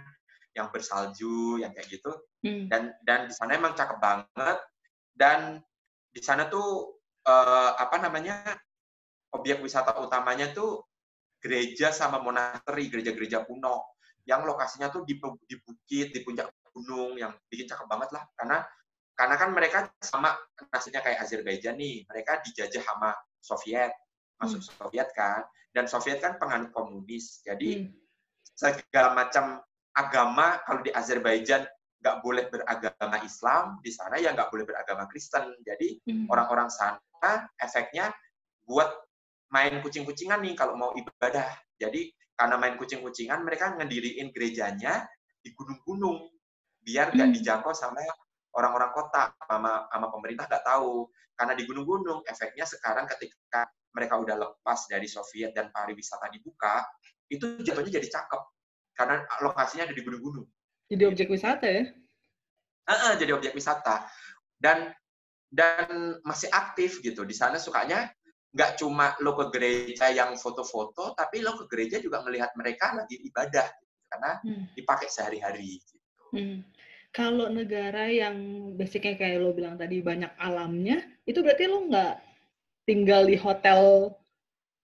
yang bersalju, yang kayak gitu. Hmm. Dan dan di sana emang cakep banget. Dan di sana tuh uh, apa namanya objek wisata utamanya tuh gereja sama monasteri, gereja-gereja kuno yang lokasinya tuh di, di bukit, di puncak gunung yang bikin cakep banget lah. Karena karena kan mereka sama nasibnya kayak Azerbaijan nih, mereka dijajah sama Soviet, masuk hmm. Soviet kan, dan Soviet kan penganut komunis, jadi hmm. segala macam agama kalau di Azerbaijan nggak boleh beragama Islam, di sana ya nggak boleh beragama Kristen. Jadi hmm. orang-orang sana efeknya buat main kucing-kucingan nih kalau mau ibadah. Jadi karena main kucing-kucingan mereka ngediriin gerejanya di gunung-gunung biar nggak hmm. dijangkau sama orang-orang kota sama sama pemerintah nggak tahu karena di gunung-gunung efeknya sekarang ketika mereka udah lepas dari Soviet dan pariwisata dibuka itu jatuhnya jadi cakep karena lokasinya ada di gunung-gunung jadi objek wisata ya uh -uh, jadi objek wisata dan dan masih aktif gitu di sana sukanya nggak cuma lo ke gereja yang foto-foto, tapi lo ke gereja juga melihat mereka lagi ibadah, gitu, karena hmm. dipakai sehari-hari. Gitu. Hmm. Kalau negara yang basicnya kayak lo bilang tadi banyak alamnya, itu berarti lo nggak tinggal di hotel,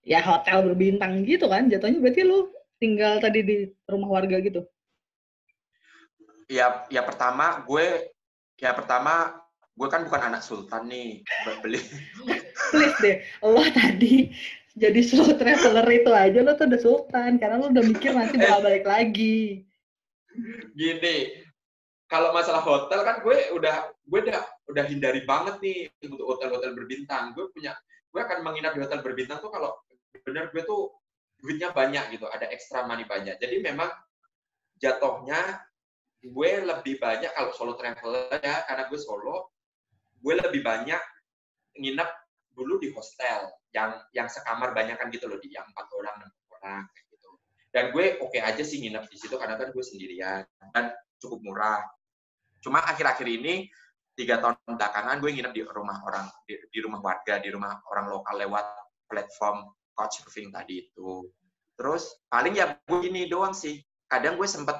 ya hotel berbintang gitu kan? Jatuhnya berarti lo tinggal tadi di rumah warga gitu? Ya, ya pertama gue, ya pertama gue kan bukan anak sultan nih beli please deh lo tadi jadi slow traveler itu aja lo tuh udah sultan karena lo udah mikir nanti bakal eh. balik lagi gini kalau masalah hotel kan gue udah gue udah udah hindari banget nih untuk hotel-hotel berbintang gue punya gue akan menginap di hotel berbintang tuh kalau benar gue tuh duitnya banyak gitu ada ekstra money banyak. Jadi memang jatuhnya gue lebih banyak kalau solo traveler ya, karena gue solo, gue lebih banyak nginep dulu di hostel yang yang sekamar banyak kan gitu loh di yang empat orang enam orang kayak gitu. Dan gue oke okay aja sih nginep di situ karena kan gue sendirian dan cukup murah. Cuma akhir-akhir ini tiga tahun belakangan gue nginep di rumah orang di, di rumah warga di rumah orang lokal lewat platform couchsurfing tadi itu. Terus paling ya gue ini doang sih. Kadang gue sempet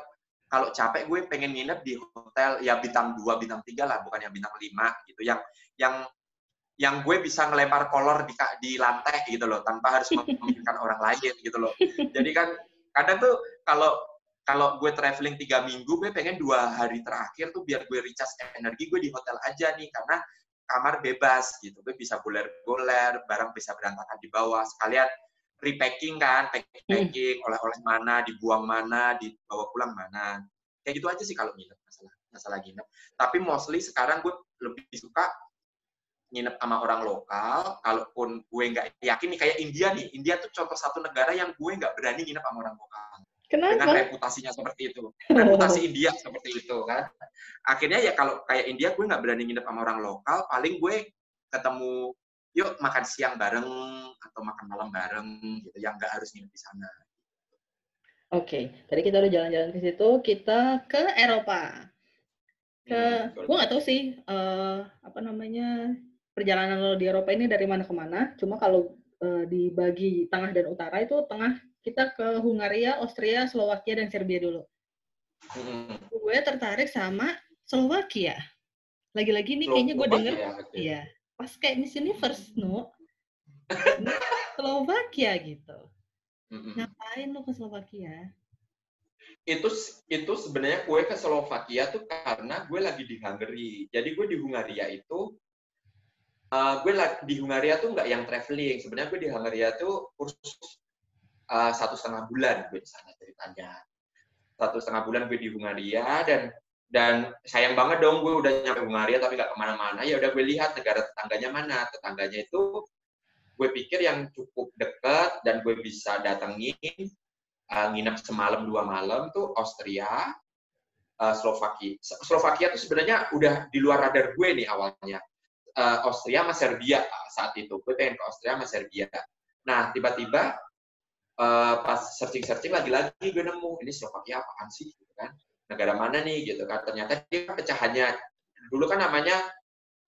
kalau capek gue pengen nginep di hotel ya bintang dua bintang tiga lah bukan yang bintang lima gitu. Yang yang yang gue bisa ngelempar kolor di, di lantai gitu loh tanpa harus memikirkan orang lain gitu loh. Jadi kan kadang tuh kalau kalau gue traveling tiga minggu gue pengen dua hari terakhir tuh biar gue recharge energi gue di hotel aja nih. Karena kamar bebas gitu. Gue bisa goler-goler barang bisa berantakan di bawah. Sekalian repacking kan packing, packing hmm. oleh-oleh mana dibuang mana dibawa pulang mana. Kayak gitu aja sih kalau nginep masalah masalah nginep. Tapi mostly sekarang gue lebih suka nginep sama orang lokal, kalaupun gue nggak yakin nih kayak India nih, India tuh contoh satu negara yang gue nggak berani nginep sama orang lokal. Kenapa? Dengan reputasinya seperti itu, reputasi India seperti itu kan. Akhirnya ya kalau kayak India gue nggak berani nginep sama orang lokal, paling gue ketemu yuk makan siang bareng atau makan malam bareng gitu, yang nggak harus nginep di sana. Oke, okay. tadi kita udah jalan-jalan ke situ, kita ke Eropa. Ke, hmm, gue nggak tahu sih uh, apa namanya perjalanan lo di Eropa ini dari mana ke mana. Cuma kalau uh, dibagi tengah dan utara itu tengah kita ke Hungaria, Austria, Slovakia dan Serbia dulu. Hmm. Gue tertarik sama Slovakia. Lagi-lagi nih kayaknya gue denger, ya, iya, pas kayak Miss Universe, no. Slovakia gitu. hmm Ngapain lo ke Slovakia? itu itu sebenarnya gue ke Slovakia tuh karena gue lagi di Hungary. Jadi gue di Hungaria itu uh, gue di Hungaria tuh nggak yang traveling. Sebenarnya gue di Hungaria tuh kursus uh, satu setengah bulan gue di sana ceritanya. Satu setengah bulan gue di Hungaria dan dan sayang banget dong gue udah nyampe Hungaria tapi nggak ke mana-mana. Ya udah gue lihat negara tetangganya mana. Tetangganya itu gue pikir yang cukup dekat dan gue bisa datengin uh, nginep semalam dua malam tuh Austria, uh, Slovakia. Slovakia tuh sebenarnya udah di luar radar gue nih awalnya uh, Austria sama Serbia saat itu. Gue pengen ke Austria sama Serbia. Nah, tiba-tiba uh, pas searching-searching lagi-lagi gue nemu ini Slovakia apaan sih gitu kan. Negara mana nih gitu kan. Ternyata dia pecahannya dulu kan namanya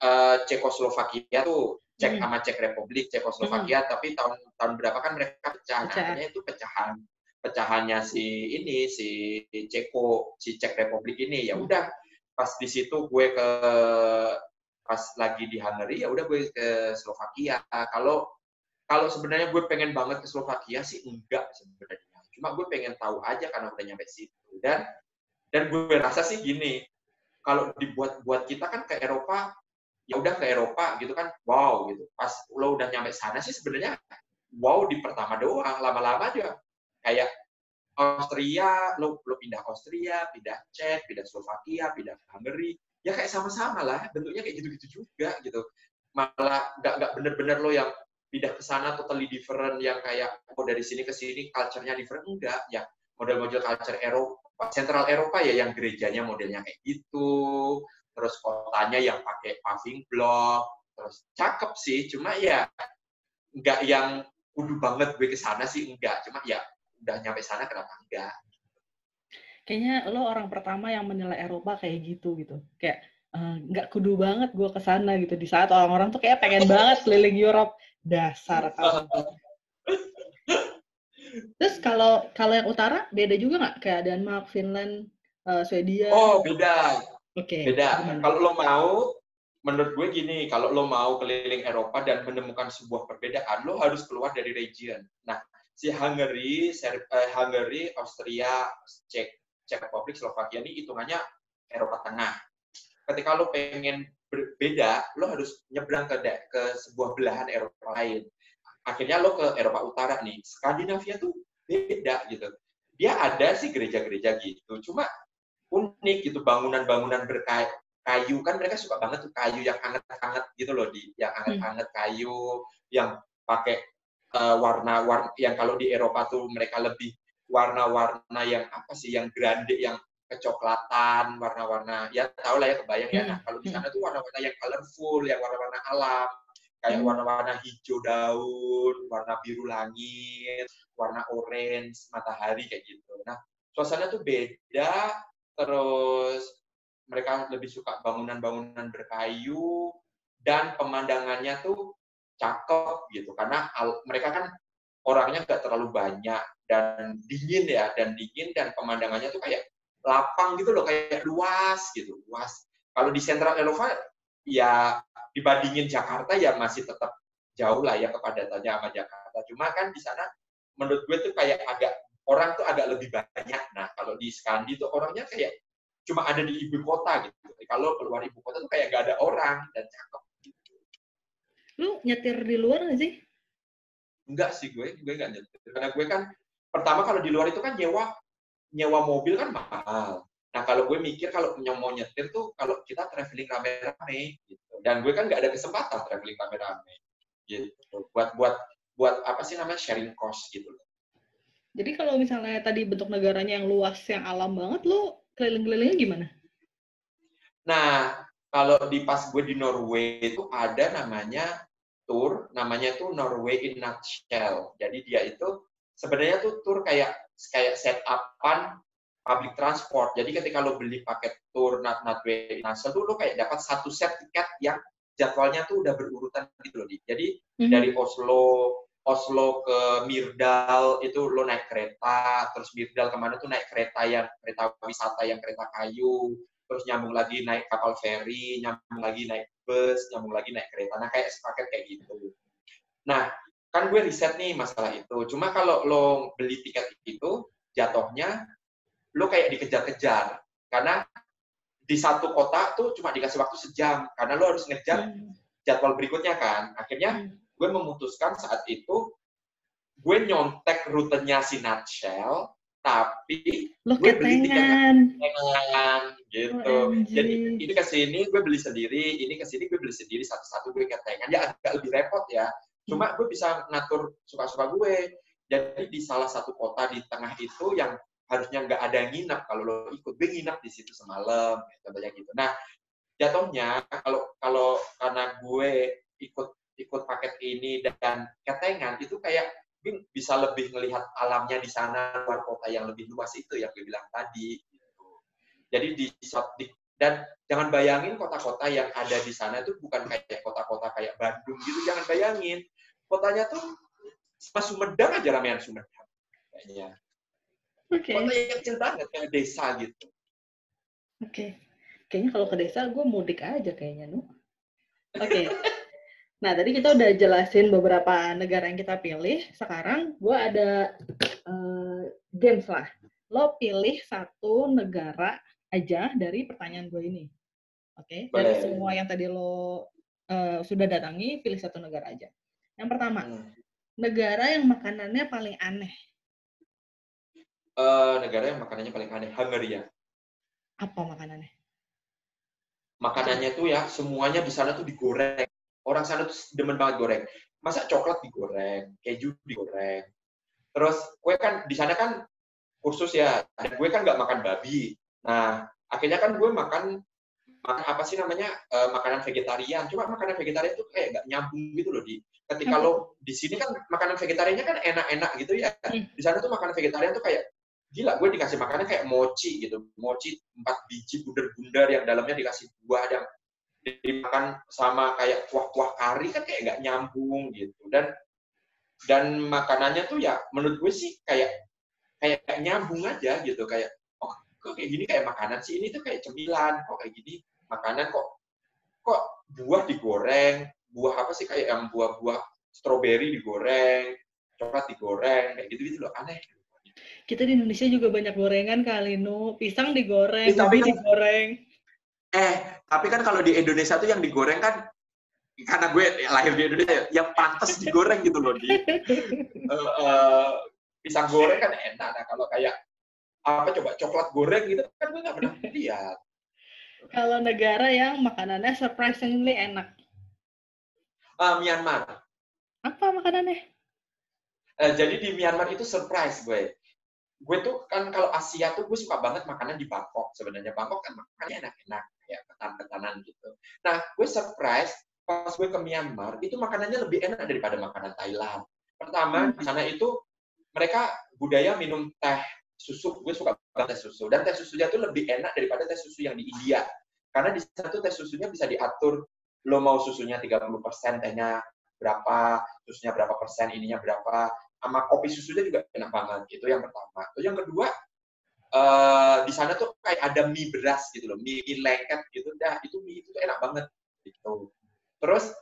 uh, Cekoslovakia tuh Cek hmm. sama Cek Republik, Cekoslovakia, hmm. tapi tahun tahun berapa kan mereka pecah. Nah, itu pecahan pecahannya si ini si Ceko si Cek Republik ini ya udah pas di situ gue ke pas lagi di Hungary ya udah gue ke Slovakia. Kalau kalau sebenarnya gue pengen banget ke Slovakia sih enggak sebenarnya. Cuma gue pengen tahu aja karena udah nyampe situ dan dan gue rasa sih gini. Kalau dibuat buat kita kan ke Eropa ya udah ke Eropa gitu kan wow gitu. Pas lo udah nyampe sana sih sebenarnya wow di pertama doang. Lama-lama aja kayak Austria, lo, lo pindah Austria, pindah Czech, pindah Slovakia, pindah Hungary, ya kayak sama-sama lah bentuknya kayak gitu-gitu juga gitu malah nggak nggak bener-bener lo yang pindah ke sana totally different yang kayak oh dari sini ke sini culture-nya different. Enggak ya. Model-model culture Eropa Central Eropa ya yang gerejanya modelnya kayak gitu. Terus kotanya yang pakai paving block. Terus cakep sih cuma ya nggak yang kudu banget gue ke sana sih enggak. Cuma ya udah nyampe sana kenapa enggak? Kayaknya lo orang pertama yang menilai Eropa kayak gitu gitu. Kayak eh, nggak uh, kudu banget gue ke sana gitu. Di saat orang-orang tuh kayak pengen banget keliling Europe dasar terus kalau kalau yang utara beda juga nggak kayak Denmark Finland uh, Swedia oh beda oke okay. beda kalau lo mau menurut gue gini, kalau lo mau keliling Eropa dan menemukan sebuah perbedaan, lo harus keluar dari region. Nah, si Hungary, Ser uh, Hungary, Austria, Czech, Czech Republic, Slovakia ini hitungannya Eropa Tengah. Ketika lo pengen berbeda, lo harus nyebrang ke ke sebuah belahan Eropa lain. Akhirnya lo ke Eropa Utara nih. Skandinavia tuh beda gitu. Dia ada sih gereja-gereja gitu, cuma unik gitu bangunan-bangunan berkayu kayu kan mereka suka banget tuh kayu yang hangat-hangat gitu loh di yang hmm. hangat-hangat kayu yang pakai uh, warna warna yang kalau di Eropa tuh mereka lebih warna-warna yang apa sih yang grande yang kecoklatan, warna-warna ya tau lah ya kebayang ya. Hmm. Nah kalau di Hmm. sana tuh warna-warna yang colorful, yang warna-warna alam, kayak Hmm. warna-warna hijau daun, warna biru langit, warna orange matahari kayak gitu. Nah suasana tuh beda, terus mereka lebih suka bangunan-bangunan berkayu dan pemandangannya tuh cakep gitu karena al- mereka kan orangnya nggak terlalu banyak dan dingin ya dan dingin dan pemandangannya tuh kayak lapang gitu loh kayak luas gitu luas. Kalau di Central Eropa ya dibandingin Jakarta ya masih tetap jauh lah ya kepadatannya sama Jakarta. Cuma kan di sana menurut gue tuh kayak agak orang tuh agak lebih banyak. Nah kalau di Skandi tuh orangnya kayak cuma ada di ibu kota gitu. Kalau keluar ibu kota tuh kayak gak ada orang dan cakep. Lu nyetir di luar nggak sih? Enggak sih gue, gue enggak nyetir. Karena gue kan, pertama kalau di luar itu kan nyewa nyewa mobil kan mahal. Nah kalau gue mikir kalau mau nyetir tuh kalau kita traveling rame-rame gitu. Dan gue kan nggak ada kesempatan traveling rame-rame gitu. Buat buat buat apa sih namanya sharing cost gitu. Jadi kalau misalnya tadi bentuk negaranya yang luas, yang alam banget, lu keliling-kelilingnya gimana? Nah kalau di pas gue di Norway itu ada namanya tour, namanya tuh Norway in Nutshell. Jadi dia itu sebenarnya tuh tour kayak kayak setupan public transport. Jadi ketika lo beli paket tour Nat in Nutshell tuh lo kayak dapat satu set tiket yang jadwalnya tuh udah berurutan gitu loh. Di. Jadi Mhm. dari Oslo Oslo ke Myrdal itu lo naik kereta, terus Myrdal ke mana tuh naik kereta yang kereta wisata yang kereta kayu, terus nyambung lagi naik kapal feri, nyambung lagi naik bus, nyambung lagi naik kereta. Nah kayak sepaket kayak gitu. Nah kan gue riset nih masalah itu. Cuma kalau lo beli tiket itu jatuhnya lo kayak dikejar-kejar karena di satu kota tuh cuma dikasih waktu sejam karena lo harus ngejar Hmm. jadwal berikutnya kan. Akhirnya Hmm. gue memutuskan saat itu gue nyontek rutenya si Nutshell, tapi Lo gue beli ketengan gitu. OMG. Jadi ini ke sini gue beli sendiri, ini ke sini gue beli sendiri satu-satu gue ketengan. Ya agak lebih repot ya. Cuma gue bisa ngatur suka-suka gue. Jadi di salah satu kota di tengah itu yang harusnya nggak ada yang nginep kalau lo ikut, gue nginep di situ semalam, contohnya gitu. Nah, jatuhnya kalau kalau karena gue ikut ikut paket ini dan ketengan itu kayak gue bisa lebih melihat alamnya di sana luar kota yang lebih luas itu yang gue bilang tadi gitu. jadi di, di dan jangan bayangin kota-kota yang ada di sana itu bukan kayak kota-kota kayak Bandung gitu jangan bayangin kotanya tuh sama Sumedang aja ramean Sumedang kayaknya Oke. kota yang kecil banget kayak desa gitu Oke. Kayaknya kalau ke desa gue mudik aja kayaknya, Nu. Oke. Nah, tadi kita udah jelasin beberapa negara yang kita pilih. Sekarang gue ada eh, games lah. Lo pilih satu negara aja dari pertanyaan gue ini. Oke? Dari Boleh. semua yang tadi lo eh, sudah datangi, pilih satu negara aja. Yang pertama, Hmm. negara yang makanannya paling aneh. Eh, negara yang makanannya paling aneh Hungaria Apa makanannya? makanannya tuh ya semuanya di sana tuh digoreng. Orang sana tuh demen banget goreng. Masa coklat digoreng, keju digoreng. Terus gue kan di sana kan kursus ya, dan gue kan nggak makan babi. Nah, akhirnya kan gue makan makan apa sih namanya eh, makanan vegetarian. Cuma makanan vegetarian tuh kayak nggak nyambung gitu loh di. Ketika Apa? lo di sini kan makanan vegetariannya kan enak-enak gitu ya. Hmm. Di sana tuh makanan vegetarian tuh kayak gila gue dikasih makanan kayak mochi gitu mochi empat biji bundar-bundar yang dalamnya dikasih buah yang dimakan sama kayak kuah-kuah kari kan kayak nggak nyambung gitu dan dan makanannya tuh ya menurut gue sih kayak kayak nyambung aja gitu kayak oh kok kayak gini kayak makanan sih ini tuh kayak cemilan kok kayak gini makanan kok kok buah digoreng buah apa sih kayak yang buah-buah stroberi digoreng coklat digoreng kayak gitu gitu loh aneh Kita di Indonesia juga banyak gorengan kali, Nu. Pisang digoreng, tapi ubi kan- digoreng. Eh, tapi kan kalau di Indonesia tuh yang digoreng kan karena gue lahir di Indonesia, yang pantas digoreng gitu loh di eh, pisang goreng kan enak. Nah kalau kayak apa coba coklat goreng gitu kan gue nggak pernah lihat. Kalau negara yang makanannya surprisingly enak. Ah, Myanmar. Apa makanannya? Eh, jadi di Myanmar itu surprise gue. gue tuh kan kalau Asia tuh gue suka banget makanan di Bangkok sebenarnya Bangkok kan makannya enak-enak kayak ketan-ketanan gitu nah gue surprise pas gue ke Myanmar itu makanannya lebih enak daripada makanan Thailand pertama hmm. di sana itu mereka budaya minum teh susu gue suka banget teh susu. Dan teh susunya tuh lebih enak daripada teh susu yang di India. Karena di sana tuh teh susunya bisa diatur lo mau susunya 30% tehnya berapa, susunya berapa persen, ininya berapa, sama kopi susunya juga enak banget gitu yang pertama. Terus yang kedua uh, di sana tuh kayak ada mie beras gitu loh mie, mie lengket gitu. Dah itu mie itu tuh enak banget gitu. Terus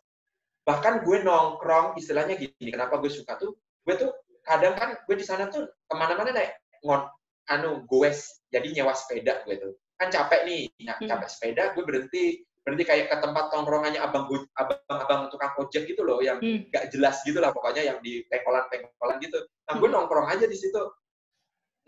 bahkan gue nongkrong istilahnya gini kenapa gue suka tuh gue tuh kadang kan gue di sana tuh ke mana-mana naik ngon anu goes jadi nyewa sepeda gue tuh kan capek nih nah, hmm. capek sepeda gue berhenti berarti kayak ke tempat tongkrongannya abang abang abang tukang ojek gitu loh yang hmm. gak jelas gitu lah pokoknya yang di pengkolan pengkolan gitu nah gue hmm. nongkrong aja di situ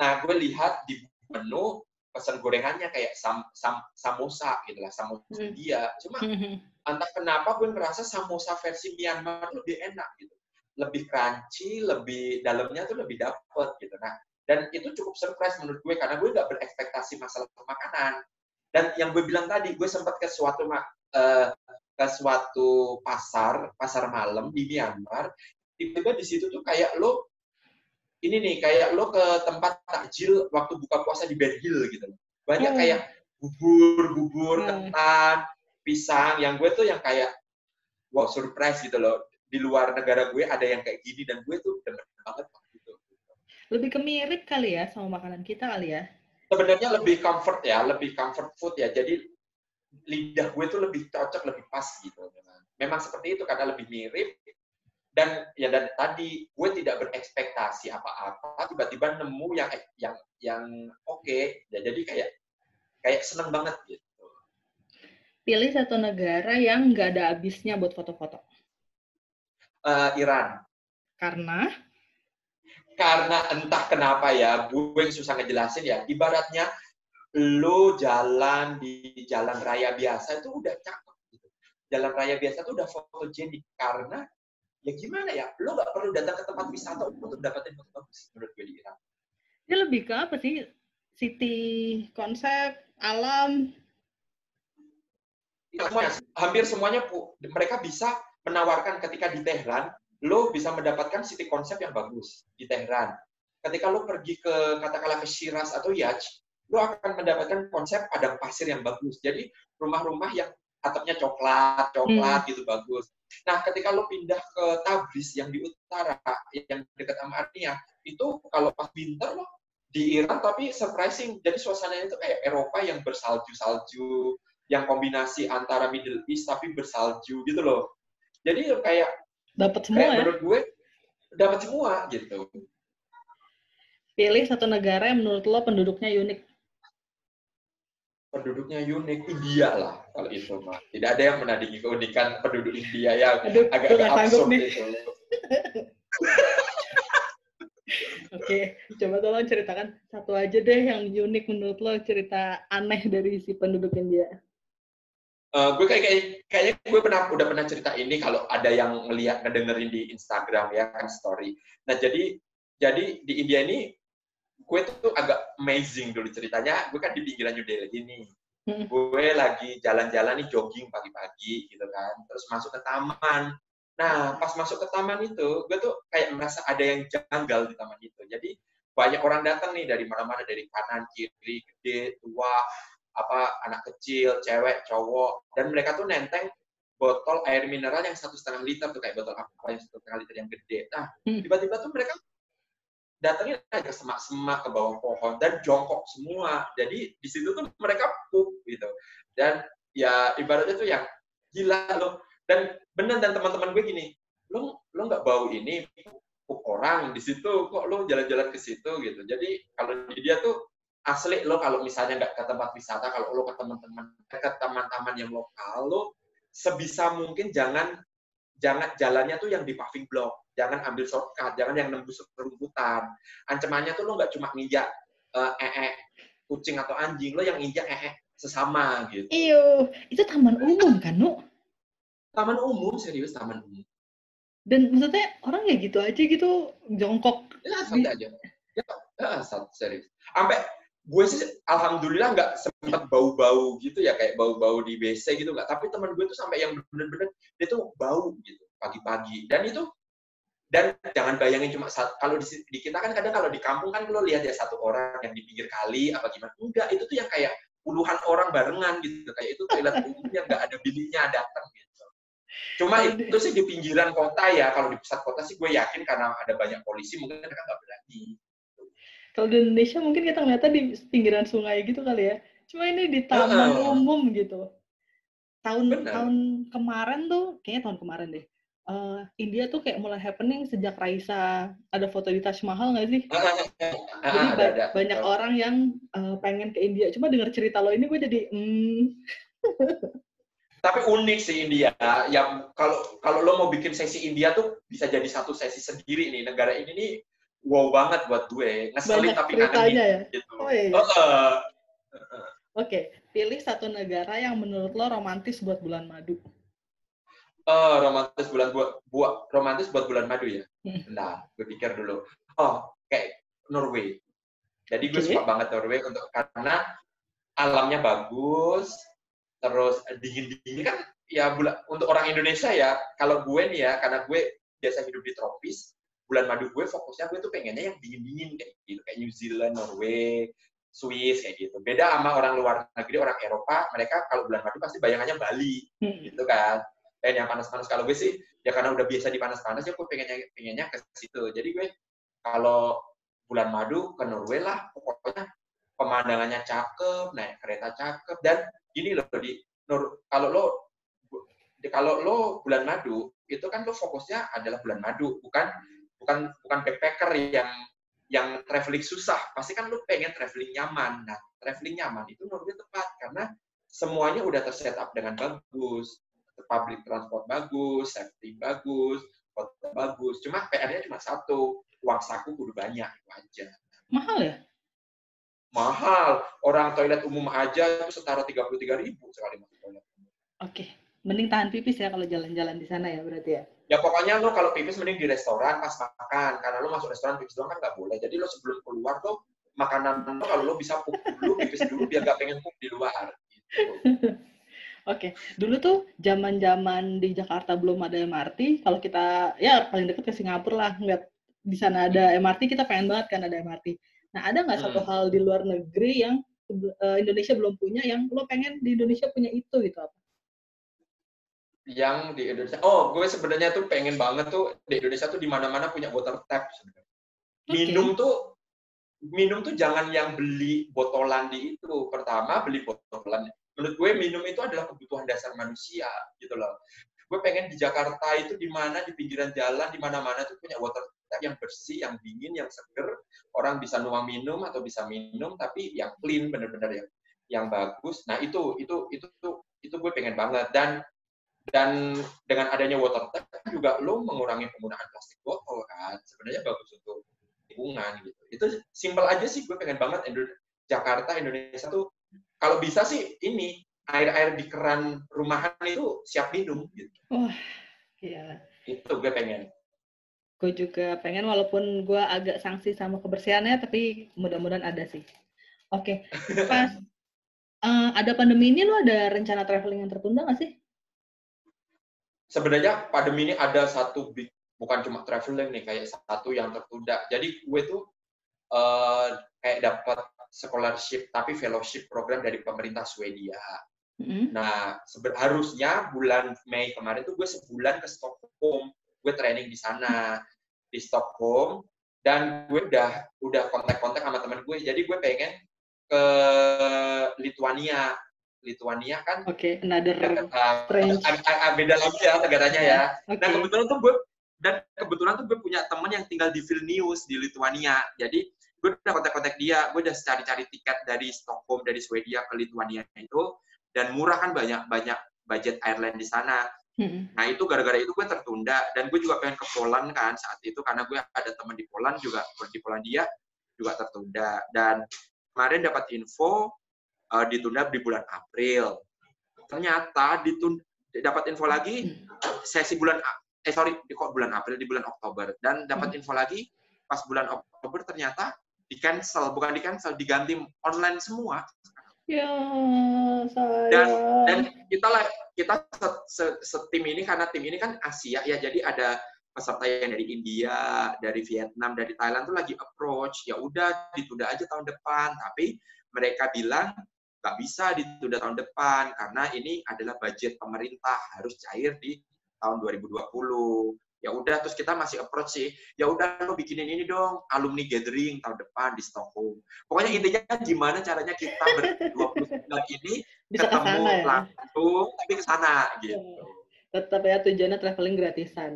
nah gue lihat di menu pesan gorengannya kayak sam, sam, samosa gitu lah samosa hmm. dia cuma hmm. entah kenapa gue merasa samosa versi Myanmar lebih enak gitu lebih crunchy lebih dalamnya tuh lebih dapet gitu nah dan itu cukup surprise menurut gue karena gue nggak berekspektasi masalah makanan dan yang gue bilang tadi, gue sempat ke suatu uh, ke suatu pasar, pasar malam di Myanmar. Tiba-tiba di situ tuh kayak lo ini nih kayak lo ke tempat takjil waktu buka puasa di Ben Hill gitu. Banyak hmm. kayak bubur, bubur, hmm. ketan, pisang. Yang gue tuh yang kayak wow surprise gitu loh. Di luar negara gue ada yang kayak gini dan gue tuh demen banget Lebih kemirip kali ya sama makanan kita kali ya sebenarnya lebih comfort ya, lebih comfort food ya. Jadi lidah gue tuh lebih cocok, lebih pas gitu. Memang, memang seperti itu karena lebih mirip. Dan ya dan tadi gue tidak berekspektasi apa-apa, tiba-tiba nemu yang yang yang oke. Okay. Ya, jadi kayak kayak seneng banget gitu. Pilih satu negara yang nggak ada habisnya buat foto-foto. Uh, Iran. Karena? Karena entah kenapa ya, gue yang susah ngejelasin ya, ibaratnya lo jalan di jalan raya biasa itu udah cakep gitu. Jalan raya biasa itu udah fotogenik karena ya gimana ya, lo nggak perlu datang ke tempat wisata untuk dapetin foto bagus menurut gue di Iran. Ini lebih ke apa sih? City konsep, alam? Ya, semuanya, hampir semuanya mereka bisa menawarkan ketika di Tehran lo bisa mendapatkan city konsep yang bagus di Tehran. Ketika lo pergi ke katakanlah ke Shiraz atau Yaj, lo akan mendapatkan konsep padang pasir yang bagus. Jadi rumah-rumah yang atapnya coklat, coklat hmm. gitu bagus. Nah, ketika lo pindah ke Tabriz yang di utara, yang dekat sama Armenia, itu kalau pas winter lo di Iran tapi surprising. Jadi suasananya itu kayak Eropa yang bersalju-salju, yang kombinasi antara Middle East tapi bersalju gitu loh. Jadi kayak Dapat semua Kayak ya? Menurut gue dapat semua gitu. Pilih satu negara yang menurut lo penduduknya unik. Penduduknya unik India lah kalau itu mah. Tidak ada yang menandingi keunikan penduduk India yang agak-agak absurd nih. itu. Oke, coba tolong ceritakan satu aja deh yang unik menurut lo cerita aneh dari si penduduk India uh, gue kayak kayak kayaknya gue pernah udah pernah cerita ini kalau ada yang ngelihat ngedengerin di Instagram ya kan story. Nah jadi jadi di India ini gue tuh agak amazing dulu ceritanya. Gue kan di pinggiran New Delhi ini. Hmm. Gue lagi jalan-jalan nih jogging pagi-pagi gitu kan. Terus masuk ke taman. Nah pas masuk ke taman itu, gue tuh kayak merasa ada yang janggal di taman itu. Jadi banyak orang datang nih dari mana-mana dari kanan kiri gede tua apa anak kecil, cewek, cowok, dan mereka tuh nenteng botol air mineral yang satu setengah liter tuh kayak botol apa yang satu setengah liter yang gede. Nah, hmm. tiba-tiba tuh mereka datangnya ke semak-semak ke bawah pohon dan jongkok semua. Jadi di situ tuh mereka pup gitu. Dan ya ibaratnya tuh yang gila loh. Dan bener dan teman-teman gue gini, lo lo nggak bau ini pup orang di situ kok lo jalan-jalan ke situ gitu. Jadi kalau di dia tuh asli lo kalau misalnya nggak ke tempat wisata, kalau lo ke teman-teman, ke teman-teman yang lokal, lo sebisa mungkin jangan jangan jalannya tuh yang di paving block, jangan ambil shortcut, jangan yang nembus rumputan. Ancamannya tuh lo nggak cuma nginjak uh, ee kucing atau anjing, lo yang nginjak ee sesama gitu. Iyo, itu taman umum kan, Nu? Taman umum, serius taman umum. Dan maksudnya orang ya gitu aja gitu, jongkok. Ya, santai aja. Ya, satu serius. Sampai gue sih alhamdulillah nggak sempat bau-bau gitu ya kayak bau-bau di WC gitu nggak. Tapi teman gue tuh sampai yang bener-bener dia tuh bau gitu pagi-pagi. Dan itu dan jangan bayangin cuma satu, kalau di, di kita kan kadang kalau di kampung kan lo lihat ya satu orang yang di pinggir kali apa gimana. Enggak itu tuh yang kayak puluhan orang barengan gitu. Kayak itu toilet umum yang nggak ada biliknya datang gitu. Cuma itu sih di pinggiran kota ya. Kalau di pusat kota sih gue yakin karena ada banyak polisi mungkin mereka nggak berani kalau di Indonesia mungkin kita ngeliatnya di pinggiran sungai gitu kali ya. Cuma ini di taman uh, umum gitu. Tahun bener. tahun kemarin tuh, kayaknya tahun kemarin deh. Uh, India tuh kayak mulai happening sejak Raisa ada foto di Taj Mahal nggak sih? Uh, uh, jadi ba ada, banyak ada. orang yang uh, pengen ke India. Cuma dengar cerita lo ini gue jadi hmm. Tapi unik sih India. Yang kalau kalau lo mau bikin sesi India tuh bisa jadi satu sesi sendiri nih. Negara ini nih wow banget buat gue. Ngeselin Banyak tapi kangen ya? gitu. Oh, iya. Uh, uh. Oke, okay. pilih satu negara yang menurut lo romantis buat bulan madu. Oh, romantis bulan buat buat romantis buat bulan madu ya. Hmm. Nah, gue pikir dulu. Oh, kayak Norway. Jadi gue okay. suka banget Norway untuk karena alamnya bagus, terus dingin-dingin kan ya bulan untuk orang Indonesia ya. Kalau gue nih ya, karena gue biasa hidup di tropis, bulan madu gue fokusnya gue tuh pengennya yang dingin-dingin kayak gitu kayak New Zealand, Norway, Swiss kayak gitu. Beda sama orang luar negeri, orang Eropa, mereka kalau bulan madu pasti bayangannya Bali hmm. gitu kan. Dan yang panas-panas kalau gue sih ya karena udah biasa di panas-panas ya gue pengennya pengennya ke situ. Jadi gue kalau bulan madu ke Norway lah pokoknya pemandangannya cakep, naik kereta cakep dan gini loh di Nur, kalau lo kalau lo bulan madu itu kan lo fokusnya adalah bulan madu bukan bukan bukan backpacker yang yang traveling susah, pasti kan lu pengen traveling nyaman. Nah, traveling nyaman itu menurut gue tepat karena semuanya udah terset up dengan bagus, public transport bagus, safety bagus, hotel bagus. Cuma PR-nya cuma satu, uang saku kudu banyak itu aja. Mahal ya? Mahal. Orang toilet umum aja itu setara tiga puluh tiga ribu sekali masuk toilet. Oke, mending tahan pipis ya kalau jalan-jalan di sana ya berarti ya? Ya pokoknya lo kalau pipis mending di restoran pas makan karena lo masuk restoran pipis doang kan nggak boleh jadi lo sebelum keluar tuh makanan lo kalau lo bisa pup dulu pipis dulu biar gak pengen pup di luar gitu. Oke, okay. dulu tuh zaman-zaman di Jakarta belum ada MRT. Kalau kita ya paling deket ke Singapura lah, nggak di sana ada MRT, kita pengen banget kan ada MRT. Nah, ada nggak hmm. satu hal di luar negeri yang uh, Indonesia belum punya, yang lo pengen di Indonesia punya itu gitu apa? Yang di Indonesia. Oh, gue sebenarnya tuh pengen banget tuh di Indonesia tuh di mana-mana punya water tap sebenarnya. Minum okay. tuh minum tuh jangan yang beli botolan di itu. Pertama beli botolan. Menurut gue minum itu adalah kebutuhan dasar manusia gitu loh. Gue pengen di Jakarta itu di mana di pinggiran jalan di mana-mana tuh punya water tap yang bersih, yang dingin, yang seger. Orang bisa nuang minum atau bisa minum tapi yang clean bener-bener yang yang bagus. Nah, itu itu itu tuh itu gue pengen banget dan dan dengan adanya water tap juga lo mengurangi penggunaan plastik botol kan. Sebenarnya bagus untuk lingkungan gitu. Itu simpel aja sih gue pengen banget Indonesia, Jakarta Indonesia tuh kalau bisa sih ini air-air di keran rumahan itu siap minum gitu. Oh iya. Itu gue pengen. Gue juga pengen walaupun gue agak sanksi sama kebersihannya tapi mudah-mudahan ada sih. Oke okay. pas uh, ada pandemi ini lo ada rencana traveling yang tertunda nggak sih sebenarnya pandemi ini ada satu big bukan cuma traveling nih kayak satu yang tertunda. Jadi gue tuh uh, kayak dapat scholarship tapi fellowship program dari pemerintah Swedia. Mm-hmm. Nah, harusnya bulan Mei kemarin tuh gue sebulan ke Stockholm, gue training di sana di Stockholm dan gue udah udah kontak-kontak sama teman gue. Jadi gue pengen ke Lithuania Lithuania kan oke okay, another uh, beda lagi ya negaranya ya. Okay. nah kebetulan tuh gue dan kebetulan tuh gue punya temen yang tinggal di Vilnius di Lithuania jadi gue udah kontak-kontak dia gue udah cari-cari tiket dari Stockholm dari Swedia ke Lithuania itu dan murah kan banyak banyak budget airline di sana. Hmm. nah itu gara-gara itu gue tertunda dan gue juga pengen ke Poland kan saat itu karena gue ada teman di Poland juga di Polandia juga tertunda. Dan kemarin dapat info uh, ditunda di bulan April. Ternyata ditunda, dapat info lagi sesi bulan eh sorry di kok bulan April di bulan Oktober dan dapat hmm. info lagi pas bulan Oktober ternyata di cancel, bukan di cancel, diganti online semua. Ya, saya. Dan dan kita lah kita setim ini karena tim ini kan Asia ya, jadi ada peserta yang dari India, dari Vietnam, dari Thailand tuh lagi approach, ya udah ditunda aja tahun depan. Tapi mereka bilang nggak bisa ditunda tahun depan karena ini adalah budget pemerintah harus cair di tahun 2020 ya udah terus kita masih approach sih ya udah lo bikinin ini dong alumni gathering tahun depan di Stockholm pokoknya intinya gimana caranya kita berdua ini Bisa ketemu ke sana, ya? langsung tapi ke sana gitu tetap ya tujuannya traveling gratisan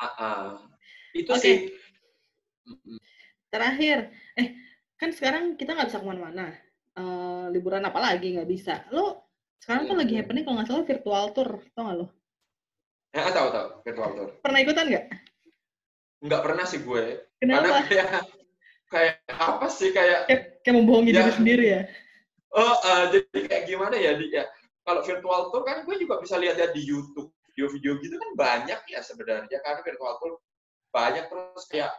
uh -uh. itu okay. sih terakhir eh kan sekarang kita nggak bisa ke mana-mana uh, liburan apa lagi nggak bisa lo sekarang tuh lagi happening kalau nggak salah virtual tour tau nggak lo Ya, tahu tahu virtual tour. Pernah ikutan nggak? Nggak pernah sih gue. Kenapa? Karena kayak kayak apa sih kayak kayak, kayak membohongi ya, diri sendiri ya. Oh, uh, jadi kayak gimana ya? Di, ya kalau virtual tour kan gue juga bisa lihat ya di YouTube video-video gitu kan banyak ya sebenarnya karena virtual tour banyak terus kayak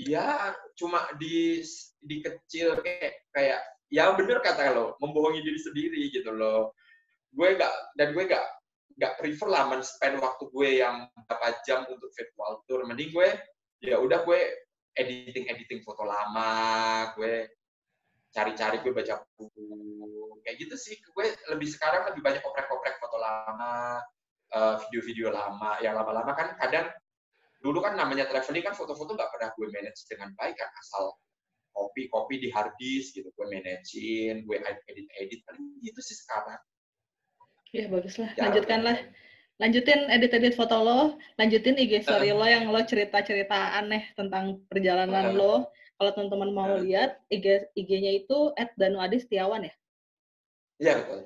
ya cuma di di kecil kayak kayak ya bener kata lo membohongi diri sendiri gitu loh gue nggak dan gue nggak nggak prefer lah men-spend waktu gue yang berapa jam untuk virtual tour. Mending gue ya udah gue editing editing foto lama, gue cari-cari gue baca buku kayak gitu sih. Gue lebih sekarang lebih banyak oprek-oprek foto lama, eh, video-video lama. Yang lama-lama kan kadang dulu kan namanya traveling kan foto-foto nggak pernah gue manage dengan baik kan asal copy-copy di hard disk gitu gue manajein, gue edit-edit gitu sih sekarang. Iya bagus lah. Lanjutkanlah. Lanjutin edit-edit foto lo, lanjutin IG story uh. lo yang lo cerita-cerita aneh tentang perjalanan uh. lo. Kalau teman-teman mau uh. lihat IG IG-nya itu @danuade Setiawan ya? Iya betul.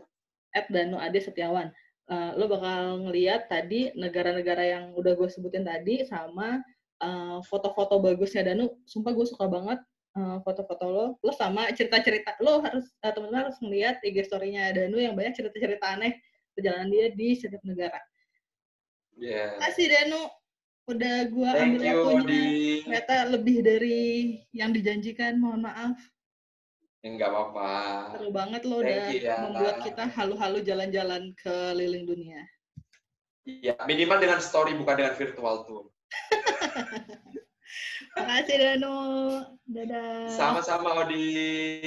@danuade Setiawan. Uh, lo bakal ngeliat tadi negara-negara yang udah gue sebutin tadi sama foto-foto uh, bagusnya Danu. Sumpah gue suka banget foto-foto uh, lo. Lo sama cerita-cerita. Lo harus uh, teman-teman harus ngeliat IG story-nya Danu yang banyak cerita-cerita aneh perjalanan dia di setiap negara. Yeah. Kasih Danu, udah gua Thank ambil waktunya. Ternyata lebih dari yang dijanjikan, mohon maaf. Enggak apa-apa. Seru banget lo udah ya. membuat kita halu-halu jalan-jalan ke liling dunia. Iya, minimal dengan story bukan dengan virtual tour. Makasih Danu. Dadah. Sama-sama Odi.